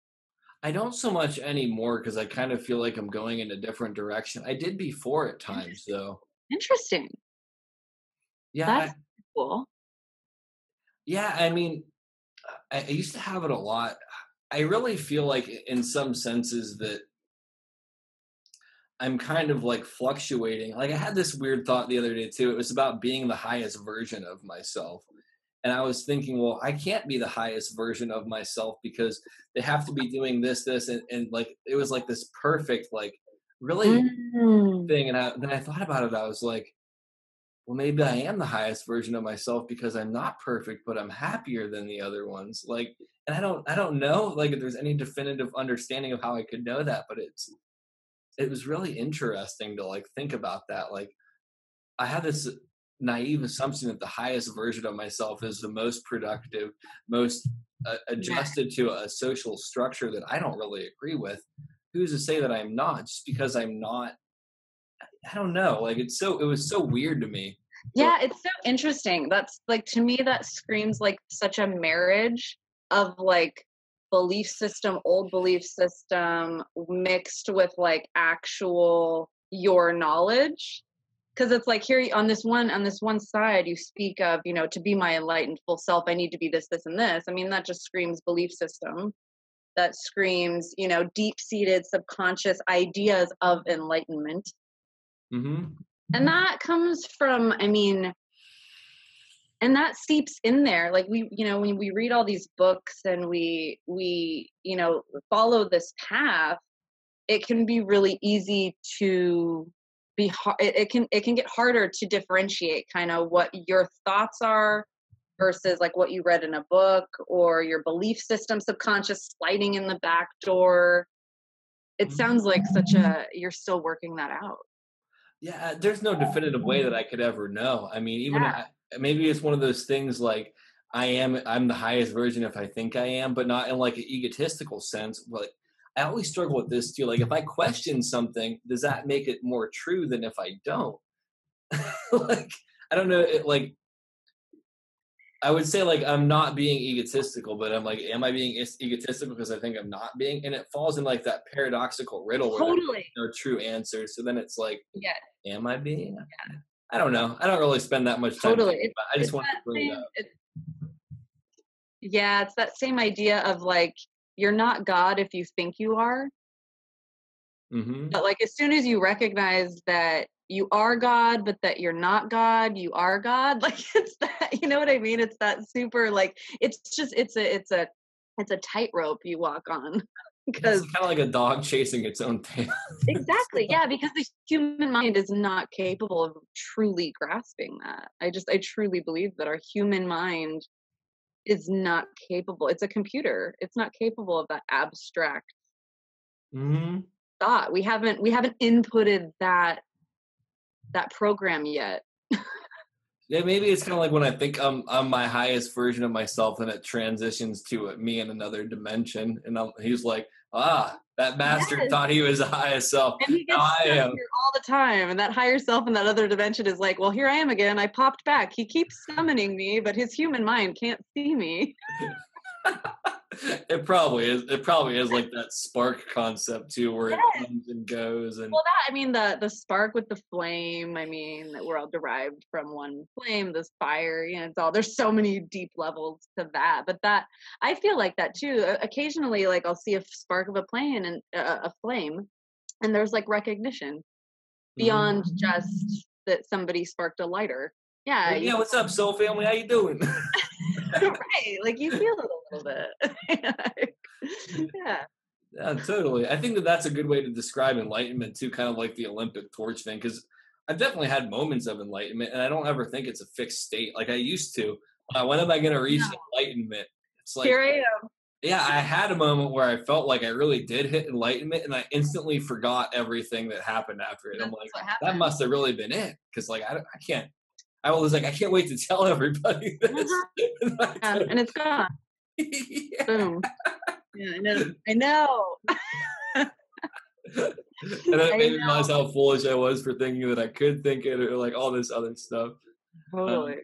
A: I don't so much anymore because I kind of feel like I'm going in a different direction. I did before at times, though.
B: Interesting.
A: Yeah.
B: That's
A: I,
B: cool.
A: Yeah. I mean, I, I used to have it a lot. I really feel like, in some senses, that I'm kind of like fluctuating. Like, I had this weird thought the other day, too. It was about being the highest version of myself and i was thinking well i can't be the highest version of myself because they have to be doing this this and, and like it was like this perfect like really mm. thing and I, then i thought about it i was like well maybe i am the highest version of myself because i'm not perfect but i'm happier than the other ones like and i don't i don't know like if there's any definitive understanding of how i could know that but it's it was really interesting to like think about that like i had this naive assumption that the highest version of myself is the most productive, most uh, adjusted to a social structure that I don't really agree with. Who's to say that I'm not? Just because I'm not, I don't know. Like it's so, it was so weird to me.
B: Yeah, it's so interesting. That's like to me, that screams like such a marriage of like belief system, old belief system mixed with like actual your knowledge because it's like here on this one on this one side you speak of you know to be my enlightened full self i need to be this this and this i mean that just screams belief system that screams you know deep seated subconscious ideas of enlightenment
A: mm-hmm.
B: and that comes from i mean and that seeps in there. Like we you know when we read all these books and we we you know follow this path it can be really easy to be hard it, it can it can get harder to differentiate kind of what your thoughts are versus like what you read in a book or your belief system subconscious sliding in the back door. It sounds like such a you're still working that out
A: yeah uh, there's no definitive way that i could ever know i mean even yeah. I, maybe it's one of those things like i am i'm the highest version if i think i am but not in like an egotistical sense but I always struggle with this too. Like if I question something, does that make it more true than if I don't? like I don't know. It, like I would say like I'm not being egotistical, but I'm like, am I being egotistical because I think I'm not being? And it falls in like that paradoxical riddle
B: totally.
A: where no true answer. So then it's like,
B: yeah,
A: am I being?
B: Yeah.
A: I don't know. I don't really spend that much time.
B: Totally.
A: I just want to bring
B: same,
A: it up.
B: Yeah, it's that same idea of like you're not God if you think you are.
A: Mm-hmm.
B: But like as soon as you recognize that you are God, but that you're not God, you are God. Like it's that, you know what I mean? It's that super like it's just it's a it's a it's a tightrope you walk on.
A: because it's kind of like a dog chasing its own tail.
B: exactly. Yeah, because the human mind is not capable of truly grasping that. I just I truly believe that our human mind is not capable it's a computer it's not capable of that abstract
A: mm-hmm.
B: thought we haven't we haven't inputted that that program yet
A: yeah maybe it's kind of like when i think i'm i'm my highest version of myself and it transitions to me in another dimension and I'm, he's like ah that master yes. thought he was the highest self.
B: And he gets I am. all the time. And that higher self in that other dimension is like, well, here I am again. I popped back. He keeps summoning me, but his human mind can't see me.
A: it probably is. It probably is like that spark concept too, where
B: Yes.
A: it comes and goes. And
B: Well, that I mean the the spark with the flame. I mean that we're all derived from one flame. This fire, you know, it's all. There's so many deep levels to that. But that I feel like that too. Occasionally, like I'll see a spark of a plane and uh, a flame, and there's like recognition beyond just that somebody sparked a lighter. Yeah,
A: Like,
B: you-
A: yeah, what's up, Soul Family? How you doing?
B: right. Like you feel it a little bit. yeah.
A: yeah, totally. I think that that's a good way to describe enlightenment too, kind of like the Olympic torch thing, because I've definitely had moments of enlightenment, and I don't ever think it's a fixed state like I used to. Uh, when am I going to reach enlightenment? It's like
B: Here I am.
A: yeah, I had a moment where I felt like I really did hit enlightenment, and I instantly forgot everything that happened after it. I'm like, that must have really been it, because like I, I can't. I was like, I can't wait to tell everybody this. And I
B: Yeah,
A: took-
B: and it's gone.
A: yeah.
B: Boom. Yeah, I know. I know.
A: and
B: I
A: made me realize how foolish I was for thinking that I could think it or like all this other stuff.
B: Totally.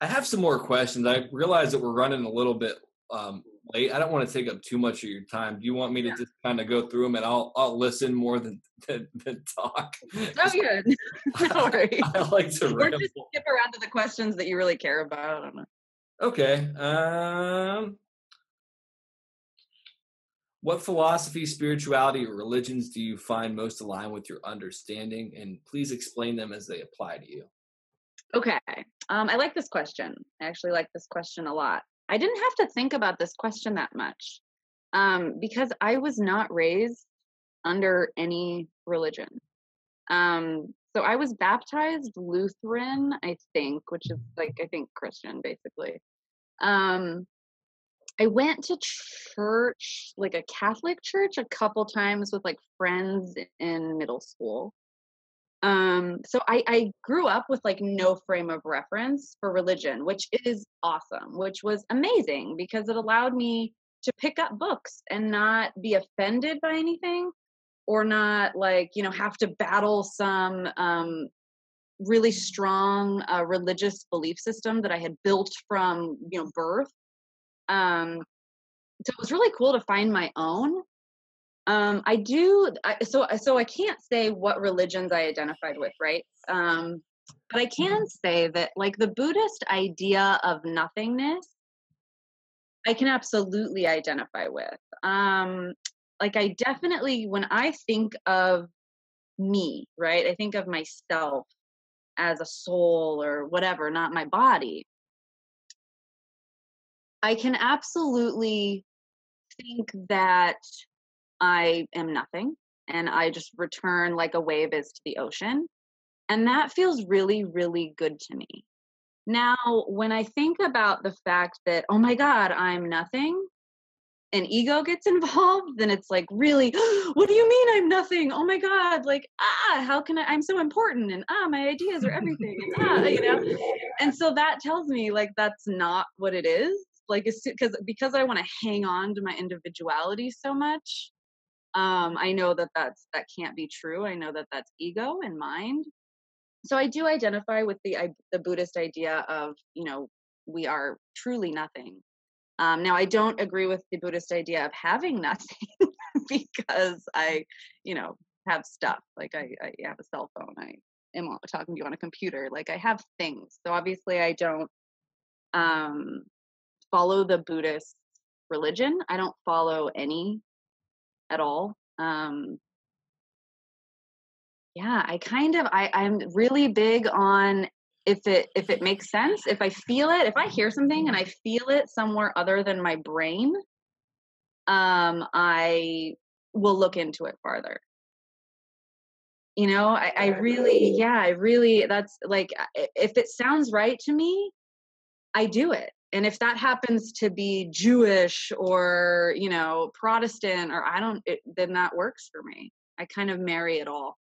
A: I have some more questions. I realize that we're running a little bit um, late. I don't want to take up too much of your time. Do you want me to just kind of go through them and I'll I'll listen more than than, than talk?
B: Oh, good. no worries.
A: I like to
B: Or
A: ramble.
B: just skip around to the questions that you really care about. I don't know.
A: Okay. Um, what philosophy, spirituality, or religions do you find most aligned with your understanding? And please explain them as they apply to you.
B: Okay. Um, I like this question. I actually like this question a lot. I didn't have to think about this question that much um, because I was not raised under any religion. Um, so I was baptized Lutheran, I think, which is like, I think Christian basically. Um, I went to church, like a Catholic church, a couple times with like friends in middle school um so I, I grew up with like no frame of reference for religion which is awesome which was amazing because it allowed me to pick up books and not be offended by anything or not like you know have to battle some um really strong uh, religious belief system that i had built from you know birth um so it was really cool to find my own um, I do. I, so so I can't say what religions I identified with, right? Um, but I can say that like the Buddhist idea of nothingness, I can absolutely identify with. Um, like I definitely, when I think of me, right? I think of myself as a soul or whatever, not my body. I can absolutely think that I am nothing and I just return like a wave is to the ocean. And that feels really, really good to me. Now, when I think about the fact that, oh my God, I'm nothing, and ego gets involved, then it's like, really, what do you mean I'm nothing? Oh my God, like, ah, how can I? I'm so important, and ah, my ideas are everything, and ah, you know? And so that tells me, like, that's not what it is. Like, because because I want to hang on to my individuality so much, um, I know that that's that can't be true. I know that that's ego and mind. So I do identify with the I, the Buddhist idea of you know we are truly nothing. Um, now I don't agree with the Buddhist idea of having nothing because I you know have stuff like I, I have a cell phone. I am talking to you on a computer. Like I have things. So obviously I don't um, follow the Buddhist religion. I don't follow any at all. Um, yeah, I kind of I I'm really big on if it if it makes sense, if I feel it, if I hear something and I feel it somewhere other than my brain, um, I will look into it farther. You know, I, I really, yeah, I really, that's like, if it sounds right to me, I do it. And if that happens to be Jewish or, you know, Protestant or I don't, it, then that works for me. I kind of marry it all.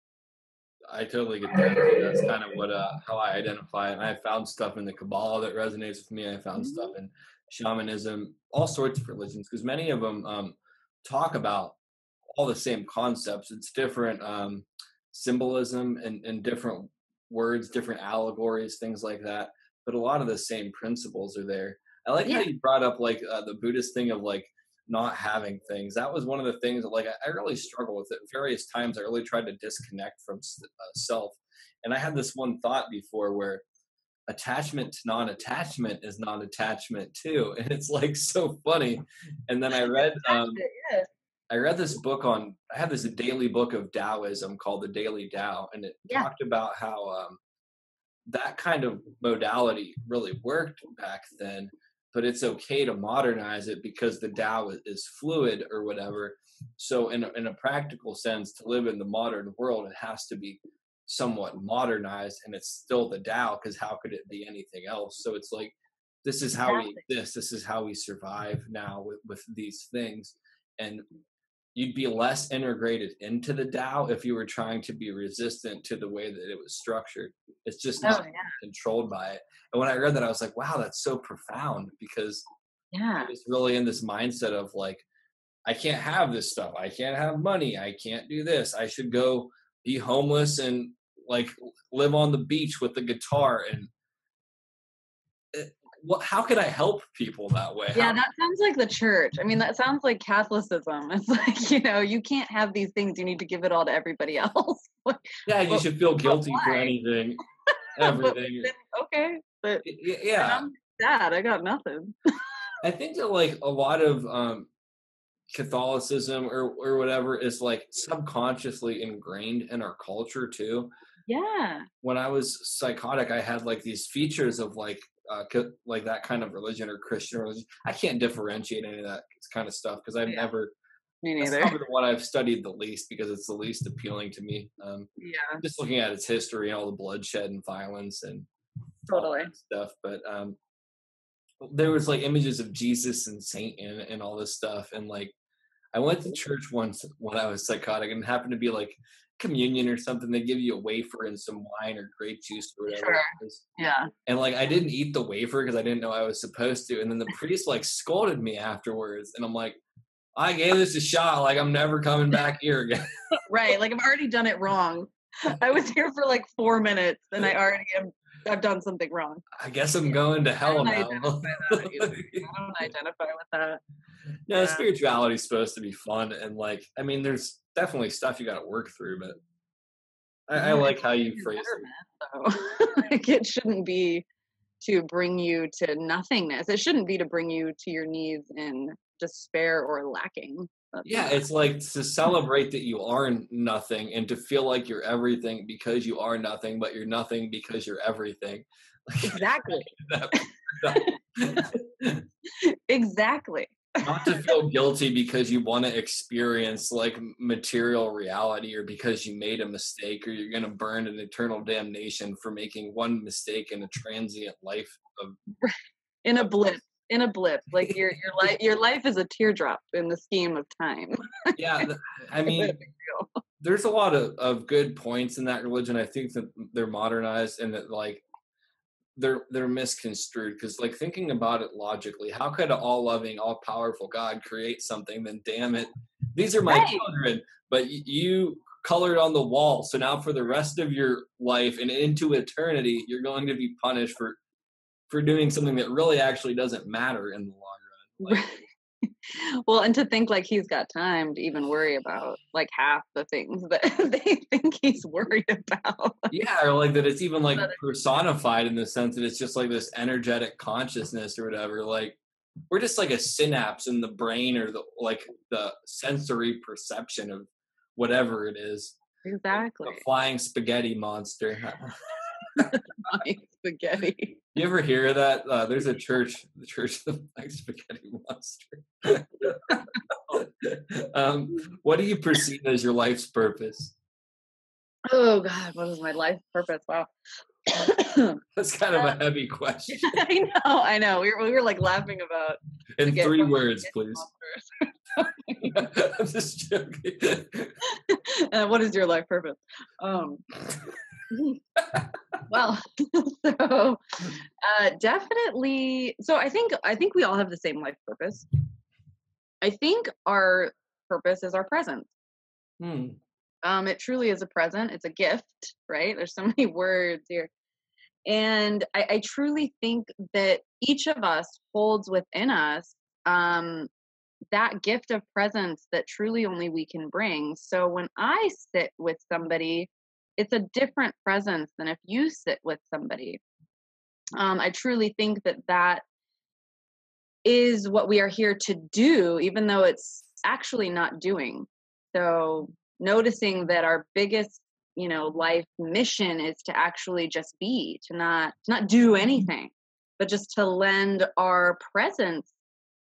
A: I totally get that. That's kind of what uh, how I identify, and I found stuff in the Kabbalah that resonates with me. I found
B: Mhm.
A: stuff in shamanism, all sorts of religions, because many of them um, talk about all the same concepts. It's different um, symbolism and, and different words, different allegories, things like that. But a lot of the same principles are there. I like
B: Yeah.
A: how you brought up like uh, the Buddhist thing of like not having things. That was one of the things that like I, I really struggle with it. Various times I really tried to disconnect from uh, self, and I had this one thought before where attachment to non-attachment is non-attachment too, and it's like so funny. And then I read um,
B: Yes.
A: I read this book on I have this daily book of Taoism called the Daily Tao, and it
B: Yeah.
A: talked about how um, that kind of modality really worked back then, but it's okay to modernize it because the Tao is- fluid or whatever. So, in a, in a practical sense, to live in the modern world, it has to be somewhat modernized, and it's still the Tao because how could it be anything else? So it's like this is how we
B: Exactly.
A: exist. This is how we survive now with with these things, and you'd be less integrated into the Tao if you were trying to be resistant to the way that it was structured. It's just
B: Oh
A: not
B: yeah.
A: controlled by it. And when I read that, I was like, wow, that's so profound because
B: Yeah.
A: I was really in this mindset of like, I can't have this stuff. I can't have money. I can't do this. I should go be homeless and like live on the beach with the guitar and what how could I help people that way?
B: Yeah,
A: How-
B: that sounds like the church. I mean, that sounds like Catholicism. It's like, you know, you can't have these things. You need to give it all to everybody else.
A: yeah, you
B: but-
A: should feel guilty for anything, everything.
B: then, okay, but
A: Y- y-
B: when
A: yeah,
B: I'm sad. I got nothing.
A: I think that like a lot of um Catholicism or or whatever is like subconsciously ingrained in our culture too.
B: Yeah.
A: When I was psychotic, I had like these features of like uh like that kind of religion or Christian religion. I can't differentiate any of that kind of stuff because I've
B: Yeah.
A: never
B: Me
A: that's
B: neither.
A: probably the one I've studied the least because it's the least appealing to me. Um
B: Yeah.
A: just looking at its history and all the bloodshed and violence and all
B: Totally.
A: stuff. But um, there was like images of Jesus and Satan and all this stuff, and like I went to church once when I was psychotic, and happened to be like communion or something. They give you a wafer and some wine or grape juice or whatever.
B: Sure. Yeah.
A: And like I didn't eat the wafer because I didn't know I was supposed to, and then the priest like scolded me afterwards, and I'm like. I gave this a shot. Like I'm never coming back here again.
B: Right. Like I've already done it wrong. I was here for like four minutes and I already am I've done something wrong.
A: I guess I'm going to hell
B: don't
A: now.
B: identify that. I don't identify with that.
A: No,
B: Yeah.
A: spirituality is supposed to be fun, and like, I mean, there's definitely stuff you got to work through, but I, I like how you phrase it.
B: like it shouldn't be to bring you to nothingness. It shouldn't be to bring you to your knees in despair or lacking. That's
A: Yeah, it's like to celebrate that you are nothing, and to feel like you're everything because you are nothing, but you're nothing because you're everything.
B: Exactly. exactly.
A: Not to feel guilty because you want to experience like material reality, or because you made a mistake, or you're going to burn in eternal damnation for making one mistake in a transient life of
B: In a blip. In a blip. Like your your life your life is a teardrop in the scheme of time.
A: yeah i mean there's a lot of, of good points in that religion i think that they're modernized and that like they're they're misconstrued because like thinking about it logically how could an all-loving all-powerful god create something then damn it these are my
B: Right.
A: children but you colored on the wall so now for the rest of your life and into eternity you're going to be punished for for doing something that really actually doesn't matter in the long run like,
B: well, and to think like he's got time to even worry about like half the things that they think he's worried about.
A: yeah or like that it's even like personified in the sense that it's just like this energetic consciousness or whatever like we're just like a synapse in the brain or the like the sensory perception of whatever it is
B: Exactly.
A: a flying spaghetti monster
B: Flying spaghetti.
A: you ever hear of that uh, there's a church the church of the flying spaghetti monster um, what do you perceive as your life's purpose
B: Oh God, what is my life purpose? Wow.
A: that's kind of a heavy question
B: I know, I know. We were, we were like laughing about
A: in three words please i'm just joking
B: uh, what is your life purpose? Um, well, so uh, definitely. So I think I think we all have the same life purpose. I think our purpose is our presence.
A: Hmm.
B: Um, it truly is a present. It's a gift, right? There's so many words here, and I, I truly think that each of us holds within us um, that gift of presence that truly only we can bring. So when I sit with somebody, it's a different presence than if you sit with somebody. Um, I truly think that that is what we are here to do, even though it's actually not doing. So noticing that our biggest, you know, life mission is to actually just be, to not to not do mm-hmm. anything, but just to lend our presence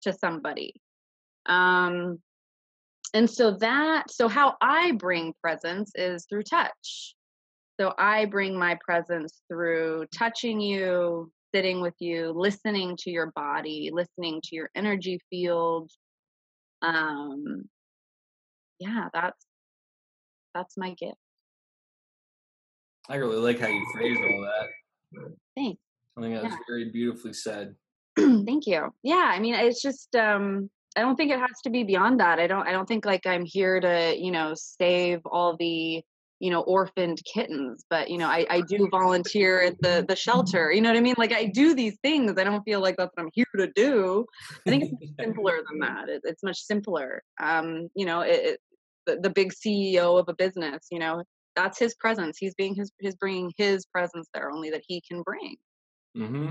B: to somebody. Um, and so that so how I bring presence is through touch. So I bring my presence through touching you, sitting with you, listening to your body, listening to your energy field. Um, yeah, that's that's my gift.
A: I really like how you phrased all that.
B: Thanks.
A: I think that was very beautifully said.
B: Thank you. Yeah, I mean, it's just um I don't think it has to be beyond that. I don't I don't think like I'm here to, you know, save all the you know orphaned kittens but you know I, I do volunteer at the the shelter you know what i mean like i do these things i don't feel like that's what i'm here to do i think it's simpler than that it, it's much simpler um you know it, it, the, the big ceo of a business you know that's his presence he's being his his bringing his presence there only that he can bring
A: mm-hmm.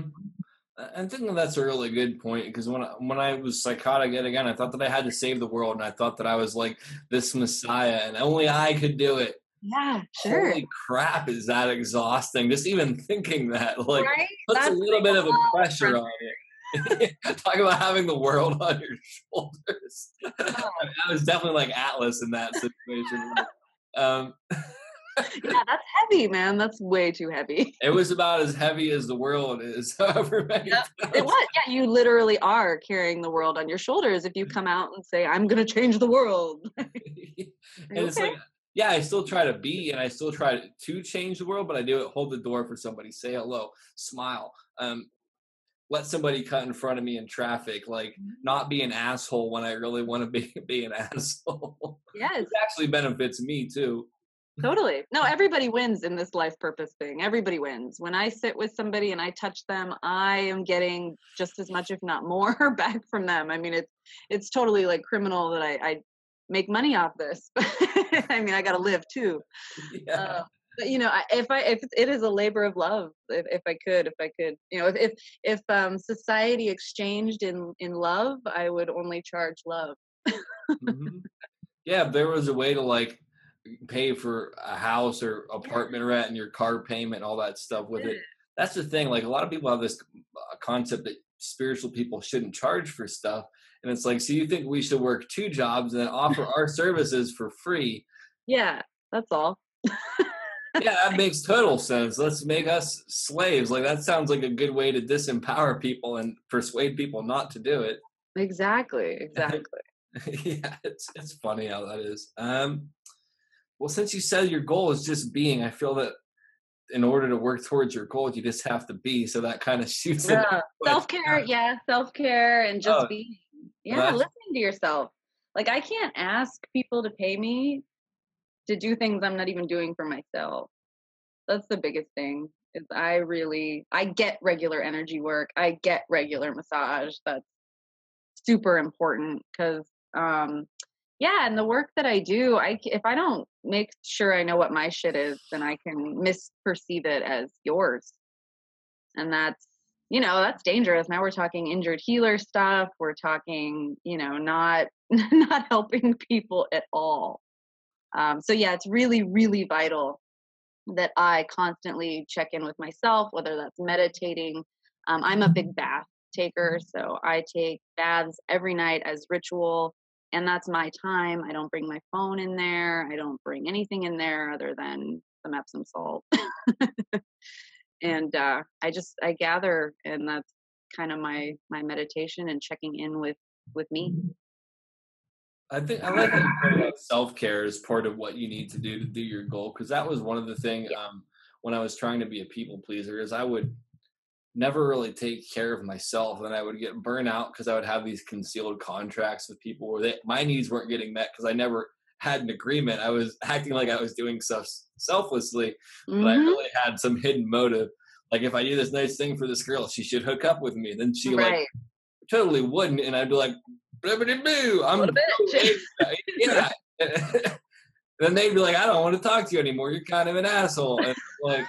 A: I think that's a really good point because when I, when I was psychotic yet again, I thought that I had to save the world, and I thought that I was like this messiah, and only I could do it.
B: Yeah, sure.
A: Holy crap, is that exhausting? Just even thinking that, like, right? puts That's a little bit of a pressure on you. Talk about having the world on your shoulders. Oh. I, mean, I was definitely like Atlas in that situation. um,
B: yeah, that's heavy, man. That's way too heavy.
A: It was about as heavy as the world is. However many
B: it was. Yeah, you literally are carrying the world on your shoulders if you come out and say, "I'm going to change the world."
A: and it's like yeah, I still try to be and I still try to change the world, but I do it, hold the door for somebody, say hello, smile, um, let somebody cut in front of me in traffic, like mm-hmm. not be an asshole when I really want to be be an asshole.
B: Yes.
A: it actually benefits me too.
B: Totally. No, everybody wins in this life purpose thing. Everybody wins. When I sit with somebody and I touch them, I am getting just as much, if not more, back from them. I mean, it's it's totally like criminal that I, I make money off this. I mean, I got to live too. Yeah. Uh, but, you know, if I if it is a labor of love, if, if I could, if I could, you know, if if, if um, society exchanged in in love, I would only charge love.
A: mm-hmm. Yeah, if there was a way to like pay for a house or apartment rent and your car payment, all that stuff with it. That's the thing. Like a lot of people have this uh, concept that spiritual people shouldn't charge for stuff and it's like, so you think we should work two jobs and then offer our services for free?
B: Yeah, that's all.
A: yeah, that makes total sense. Let's make us slaves. Like that sounds like a good way to disempower people and persuade people not to do it.
B: Exactly. Exactly.
A: yeah, it's it's funny how that is. Um, well, since you said your goal is just being, I feel that in order to work towards your goal, you just have to be. So that kind of shoots
B: yeah. Self care, yeah, self care, and just oh, be yeah listening to yourself. Like i can't ask people to pay me to do things i'm not even doing for myself. That's the biggest thing is i really i get regular energy work i get regular massage that's super important because um yeah and the work that i do i if i don't make sure i know what my shit is then i can misperceive it as yours. And that's you know that's dangerous. Now we're talking injured healer stuff. We're talking you know not not helping people at all. Um, so yeah it's really really vital that i constantly check in with myself whether that's meditating. Um, i'm a big bath taker so i take baths every night as ritual and that's my time. I don't bring my phone in there. I don't bring anything in there other than some epsom salt and uh, i just i gather and that's kind of my my meditation and checking in with with me.
A: I think i like that self-care is part of what you need to do to do your goal because that was one of the things um, when i was trying to be a people pleaser is i would never really take care of myself and i would get burnt out because i would have these concealed contracts with people where they, my needs weren't getting met because i never had an agreement i was acting like i was doing stuff selflessly, mm-hmm. but I mm-hmm. really had some hidden motive. like if I do this nice thing for this girl, she should hook up with me. Then she
B: right.
A: like totally wouldn't, and I'd be like, boo, I'm
B: a bitch.
A: yeah. then they'd be like, I don't want to talk to you anymore. You're kind of an asshole. And like,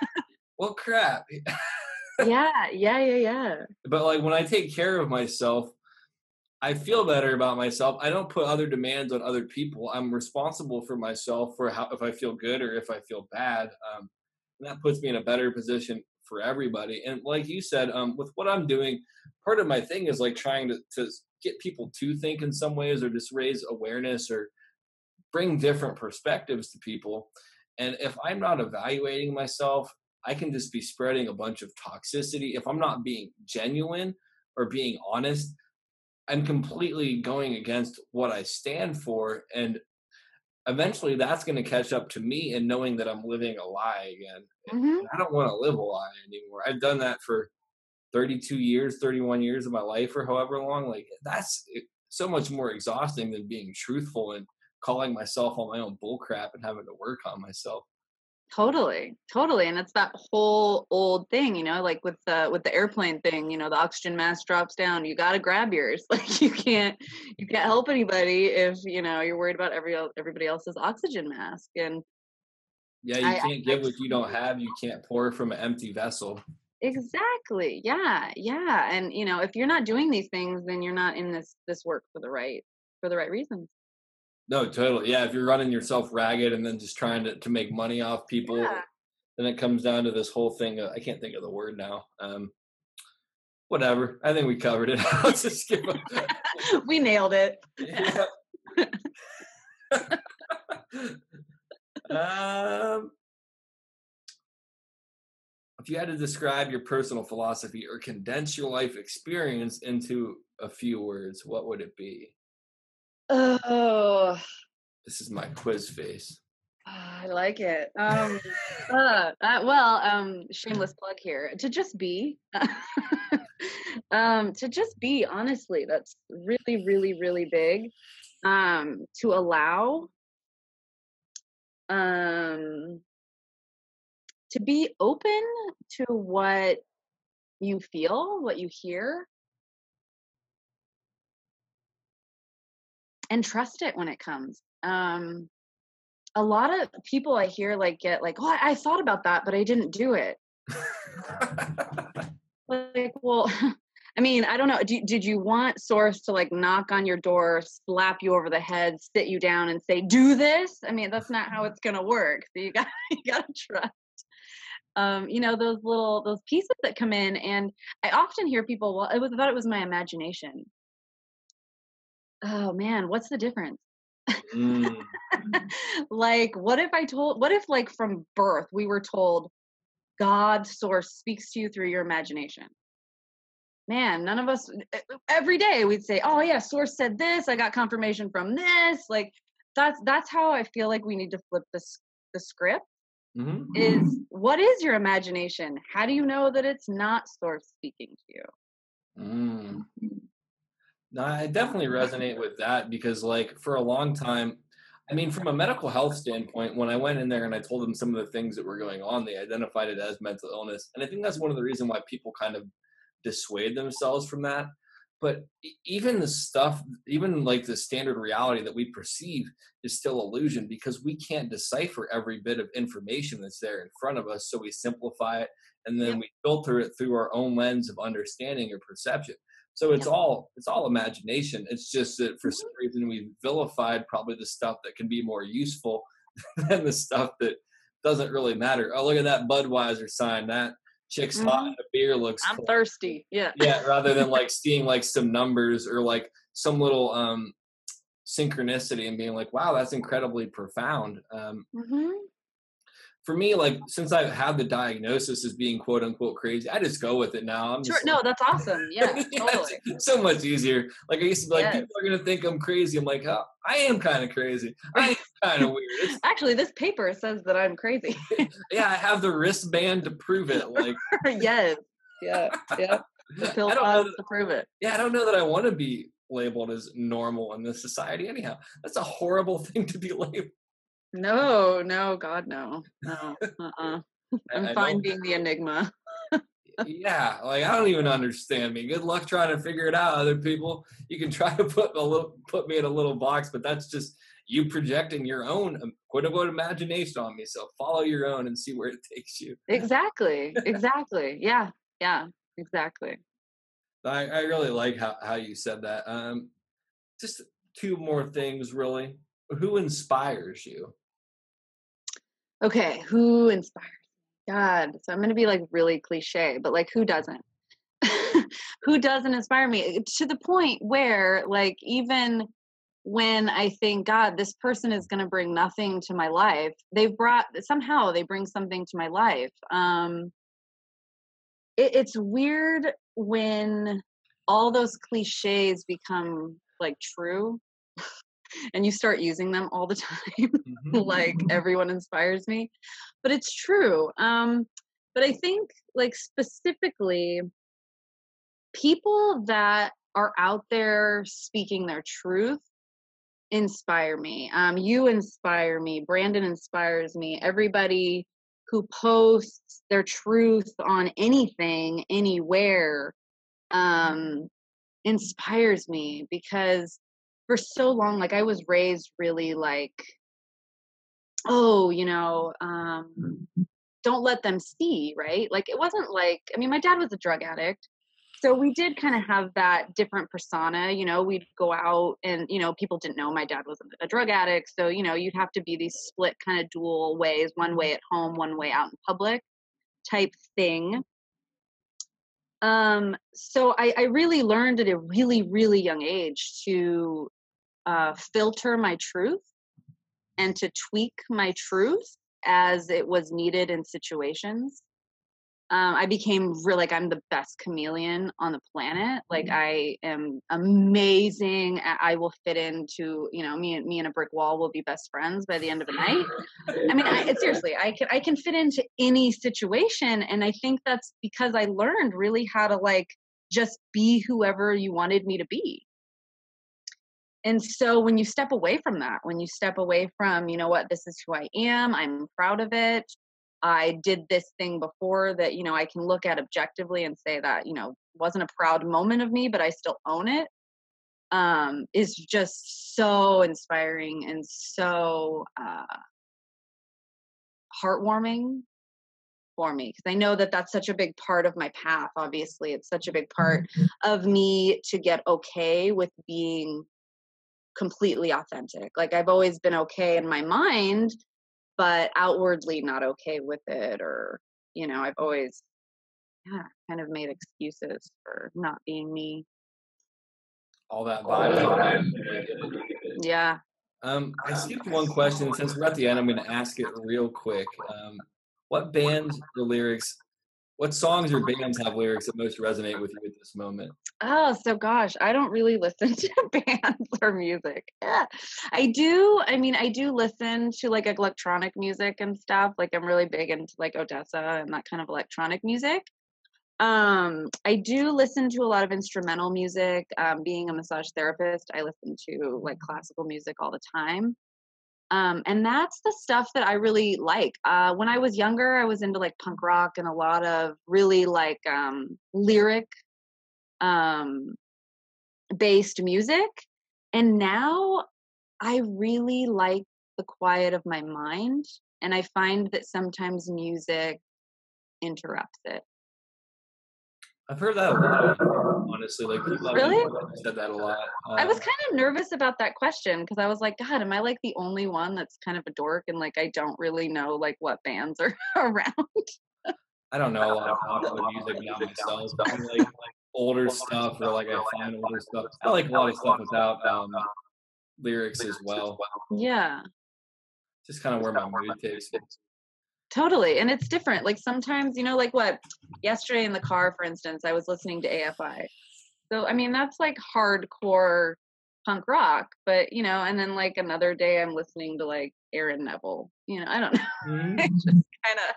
A: well, crap.
B: yeah, yeah, yeah, yeah.
A: But like when I take care of myself, I feel better about myself. I don't put other demands on other people. I'm responsible for myself for how if I feel good or if I feel bad. Um, and that puts me in a better position for everybody. And like you said, um, with what I'm doing, part of my thing is like trying to, to get people to think in some ways or just raise awareness or bring different perspectives to people. And if I'm not evaluating myself, I can just be spreading a bunch of toxicity. If I'm not being genuine or being honest, I'm completely going against what I stand for. And eventually that's going to catch up to me and knowing that I'm living a lie again.
B: Mhm.
A: I don't want to live a lie anymore. I've done that for 32 years, 31 years of my life, or however long. Like that's eh, so much more exhausting than being truthful and calling myself on my own bullcrap and having to work on myself.
B: Totally, totally, and it's that whole old thing, you know, like with the with the airplane thing. You know, the oxygen mask drops down. You got to grab yours. Like you can't you can't help anybody if you know you're worried about every everybody else's oxygen mask. And
A: Yeah, you
B: I- I-
A: can't give what you don't have. You can't pour from an empty vessel.
B: exactly, yeah, yeah. And you know, if you're not doing these things, then you're not in this this work for the right for the right reasons.
A: No, totally. Yeah, if you're running yourself ragged and then just trying to, to make money off people,
B: Yeah.
A: then it comes down to this whole thing. Of, I can't think of the word now. Um, whatever. I think we covered it. Let's just
B: we nailed it.
A: Yeah. um, if you had to describe your personal philosophy or condense your life experience into a few words, what would it be?
B: Oh,
A: This is my quiz face.
B: I like it. Um, uh, uh, well, um, shameless plug here. To just be, um, to just be. Honestly, that's really, really, really big. Um, to allow, um, to be open to what you feel, what you hear, and trust it when it comes. Um, a lot of people I hear like get like, oh, I, thought about that, but I didn't do it. Like, well, I mean, I don't know. Do, did you want Source to like knock on your door, slap you over the head, sit you down, and say, "Do this"? I mean, that's not how it's gonna work. So you got you got to trust. Um, you know those little those pieces that come in, and I often hear people, "Well, I thought it was my imagination." Oh man, what's the difference?
A: Mm.
B: like what if i told what if like from birth we were told god source speaks to you through your imagination man none of us every day we'd say oh yeah source said this i got confirmation from this like that's that's how i feel like we need to flip this the script
A: Mhm.
B: is what is your imagination how do you know that it's not source speaking to you
A: Mm. No, I definitely resonate with that because, like, for a long time, I mean, from a medical health standpoint, when I went in there and I told them some of the things that were going on, they identified it as mental illness. And I think that's one of the reasons why people kind of dissuade themselves from that. But even the stuff, even like the standard reality that we perceive is still illusion because we can't decipher every bit of information that's there in front of us. So we simplify it and then
B: Yep.
A: we filter it through our own lens of understanding or perception. So it's
B: Yep.
A: all it's all imagination. It's just that for some reason we vilified probably the stuff that can be more useful than the stuff that doesn't really matter. Oh, look at that Budweiser sign. That chick's hot the beer looks
B: i'm
A: cool.
B: thirsty yeah
A: yeah, rather than like seeing like some numbers or like some little um synchronicity and being like, wow, that's incredibly profound. Um
B: hmm
A: for me, like since I have had the diagnosis as being quote unquote crazy, I just go with it now. I'm
B: sure no that's awesome yeah
A: Yeah,
B: totally
A: so much easier. Like I used to be like,
B: Yes.
A: people are gonna think I'm crazy. I'm like, oh, I am kind of crazy. I am kind of weird. It's,
B: Actually, this paper says that I'm crazy.
A: yeah, I have the wristband to prove it. Like,
B: yes. Yeah. Yeah. The pill
A: I don't that-
B: to prove it.
A: yeah, I don't know that I want to be labeled as normal in this society. Anyhow, that's a horrible thing to be labeled.
B: No, no, God, no. No. Uh-uh. I'm
A: I
B: fine being the enigma.
A: yeah, like I don't even understand me. Good luck trying to figure it out, other people. You can try to put a little, put me in a little box, but that's just you projecting your own um, quote unquote imagination on me. So follow your own and see where it takes you.
B: Exactly. Exactly. Yeah. Yeah. Exactly.
A: I, I really like how, how you said that. Um, just two more things, really. Who inspires you?
B: Okay, who inspires? God, so I'm gonna be like really cliche, but like who doesn't? who doesn't inspire me to the point where like even when I think, God, this person is going to bring nothing to my life, they've brought somehow they bring something to my life. Um, it, it's weird when all those cliches become like true and you start using them all the time mm-hmm. like everyone inspires me but it's true um but i think like specifically people that are out there speaking their truth inspire me. Um, you inspire me. Brandon inspires me. Everybody who posts their truth on anything, anywhere, um, inspires me because for so long, like I was raised really like, oh, you know, um, don't let them see, right? Like it wasn't like, I mean, my dad was a drug addict, so we did kind of have that different persona you know? We'd go out and you know people didn't know my dad was a drug addict so you know you'd have to be these split kind of dual ways one way at home one way out in public type thing. Um so i i really learned at a really really young age to uh filter my truth and to tweak my truth as it was needed in situations um, I became really like I'm the best chameleon on the planet. Like mm-hmm. I am amazing. I will fit into you know me and me and a brick wall will be best friends by the end of the night. I mean, I, seriously, I can I can fit into any situation, and I think that's because I learned really how to like just be whoever you wanted me to be. And so when you step away from that, when you step away from, you know what, this is who I am, I'm proud of it, I did this thing before that, you know, I can look at objectively and say that, you know, wasn't a proud moment of me, but I still own it. Um, is just so inspiring and so uh, heartwarming for me because I know that that's such a big part of my path. Obviously, it's such a big part mm-hmm. of me to get okay with being completely authentic. Like I've always been okay in my mind but outwardly not okay with it or you know i've always yeah kind of made excuses for not being me.
A: All that vibe.
B: yeah.
A: Um i skipped one question since we're at the end i'm going to ask it real quick. Um what band the lyrics what songs or bands have lyrics that most resonate with you at this moment?
B: Oh, so gosh, I don't really listen to bands or music. Yeah. I do, I mean, I do listen to like electronic music and stuff. Like I'm really big into like ODESZA and that kind of electronic music. Um, I do listen to a lot of instrumental music. Um, being a massage therapist, I listen to like classical music all the time. Um, and that's the stuff that I really like. Uh, when I was younger, I was into like punk rock and a lot of really like um, lyric um, based music. And now I really like the quiet of my mind. And I find that sometimes music interrupts it.
A: I've heard that a lot, honestly. Like people
B: really
A: said that a lot.
B: Um, I was kind of nervous about that question because I was like, God, am I like the only one that's kind of a dork and like I don't really know like what bands are around?
A: I don't know a lot of popular music now myself. But like, like older stuff or like I find older stuff. I like a lot of stuff without um, lyrics as well.
B: Yeah.
A: Just kind of where my mood takes me.
B: Totally. And it's different. Like sometimes, you know, like what yesterday in the car, for instance, I was listening to AFI. So, I mean, that's like hardcore punk rock, but, you know, and then like another day I'm listening to like Aaron Neville. You know, I don't know. Mm-hmm. just kind of,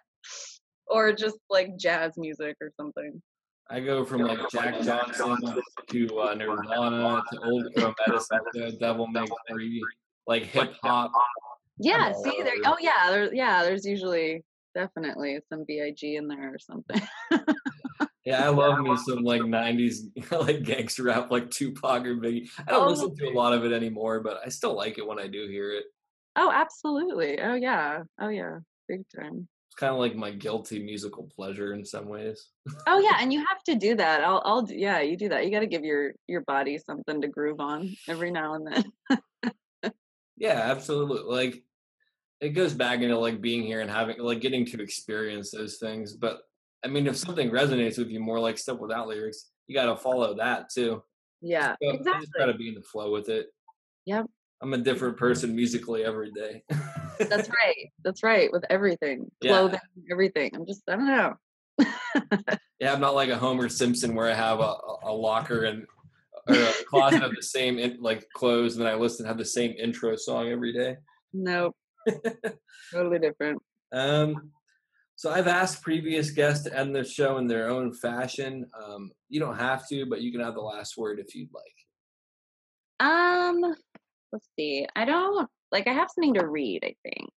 B: or just like jazz music or something.
A: I go from like Jack Johnson to uh, Nirvana to Old Crow Medicine to Devil May Cry, like hip hop
B: yeah, see there. Oh yeah, there's yeah, there's usually definitely some Big in there or something.
A: Yeah, I love me some like '90s like gangster rap, like Tupac or Biggie. I don't
B: Oh.
A: listen to a lot of it anymore, but I still like it when I do hear it.
B: Oh, absolutely. Oh yeah. Oh yeah. Big time.
A: It's kind of like my guilty musical pleasure in some ways.
B: Oh yeah, and you have to do that. I'll I'll yeah, you do that. You got to give your your body something to groove on every now and then.
A: Yeah, absolutely. Like it goes back into like being here and having like getting to experience those things. But I mean, if something resonates with you more, like stuff without lyrics, you got to follow that too.
B: Yeah,
A: So I just got to be in the flow with it.
B: Yep.
A: I'm a different person musically every day.
B: That's right. That's right. With everything,
A: Yeah.
B: clothing, everything. I'm just I don't know.
A: Yeah, I'm not like a Homer Simpson where I have a- a locker and or a closet of the same in, like clothes, and then I listen have the same intro song every day.
B: Nope. totally different.
A: Um, so I've asked previous guests to end the show in their own fashion. Um, you don't have to, but you can have the last word if you'd like.
B: Um, let's see. I don't like I have something to read, I think.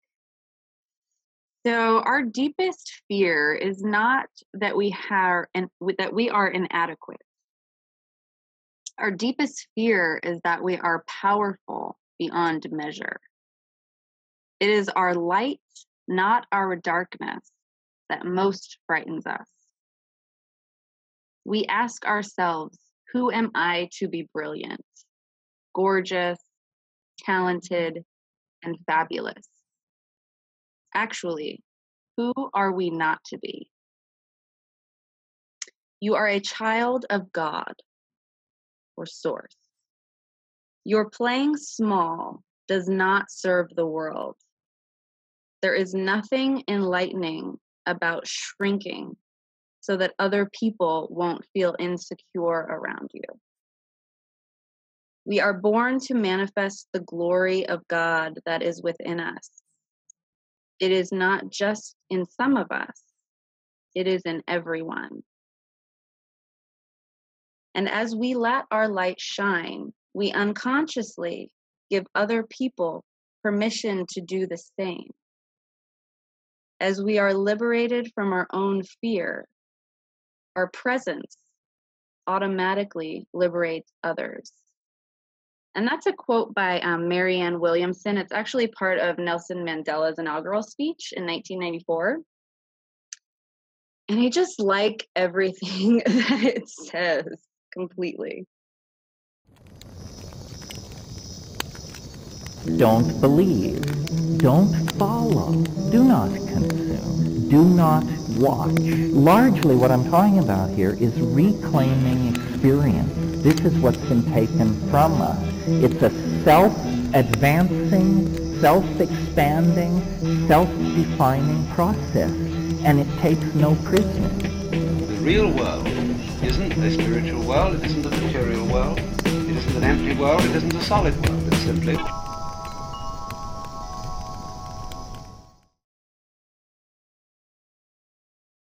B: So our deepest fear is not that we have and that we are inadequate. Our deepest fear is that we are powerful beyond measure. It is our light, not our darkness, that most frightens us. We ask ourselves, who am I to be brilliant? gorgeous, talented, and fabulous. Actually, who are we not to be? You are a child of God or Source. Your playing small does not serve the world. There is nothing enlightening about shrinking so that other people won't feel insecure around you. We are born to manifest the glory of God that is within us. It is not just in some of us, it is in everyone. And as we let our light shine, we unconsciously give other people permission to do the same. As we are liberated from our own fear, our presence automatically liberates others. And that's a quote by um, Marianne Williamson. It's actually part of Nelson Mandela's inaugural speech in 1994. And I just like everything that it says completely.
C: Don't believe. Don't follow. Do not consume. Do not watch. Largely what I'm talking about here is reclaiming experience. This is what's been taken from us. It's a self-advancing, self-expanding, self-defining process. And it takes no prisoners.
D: The real world isn't a spiritual world, it isn't a material world, it isn't an empty world, it isn't a solid world. It's simply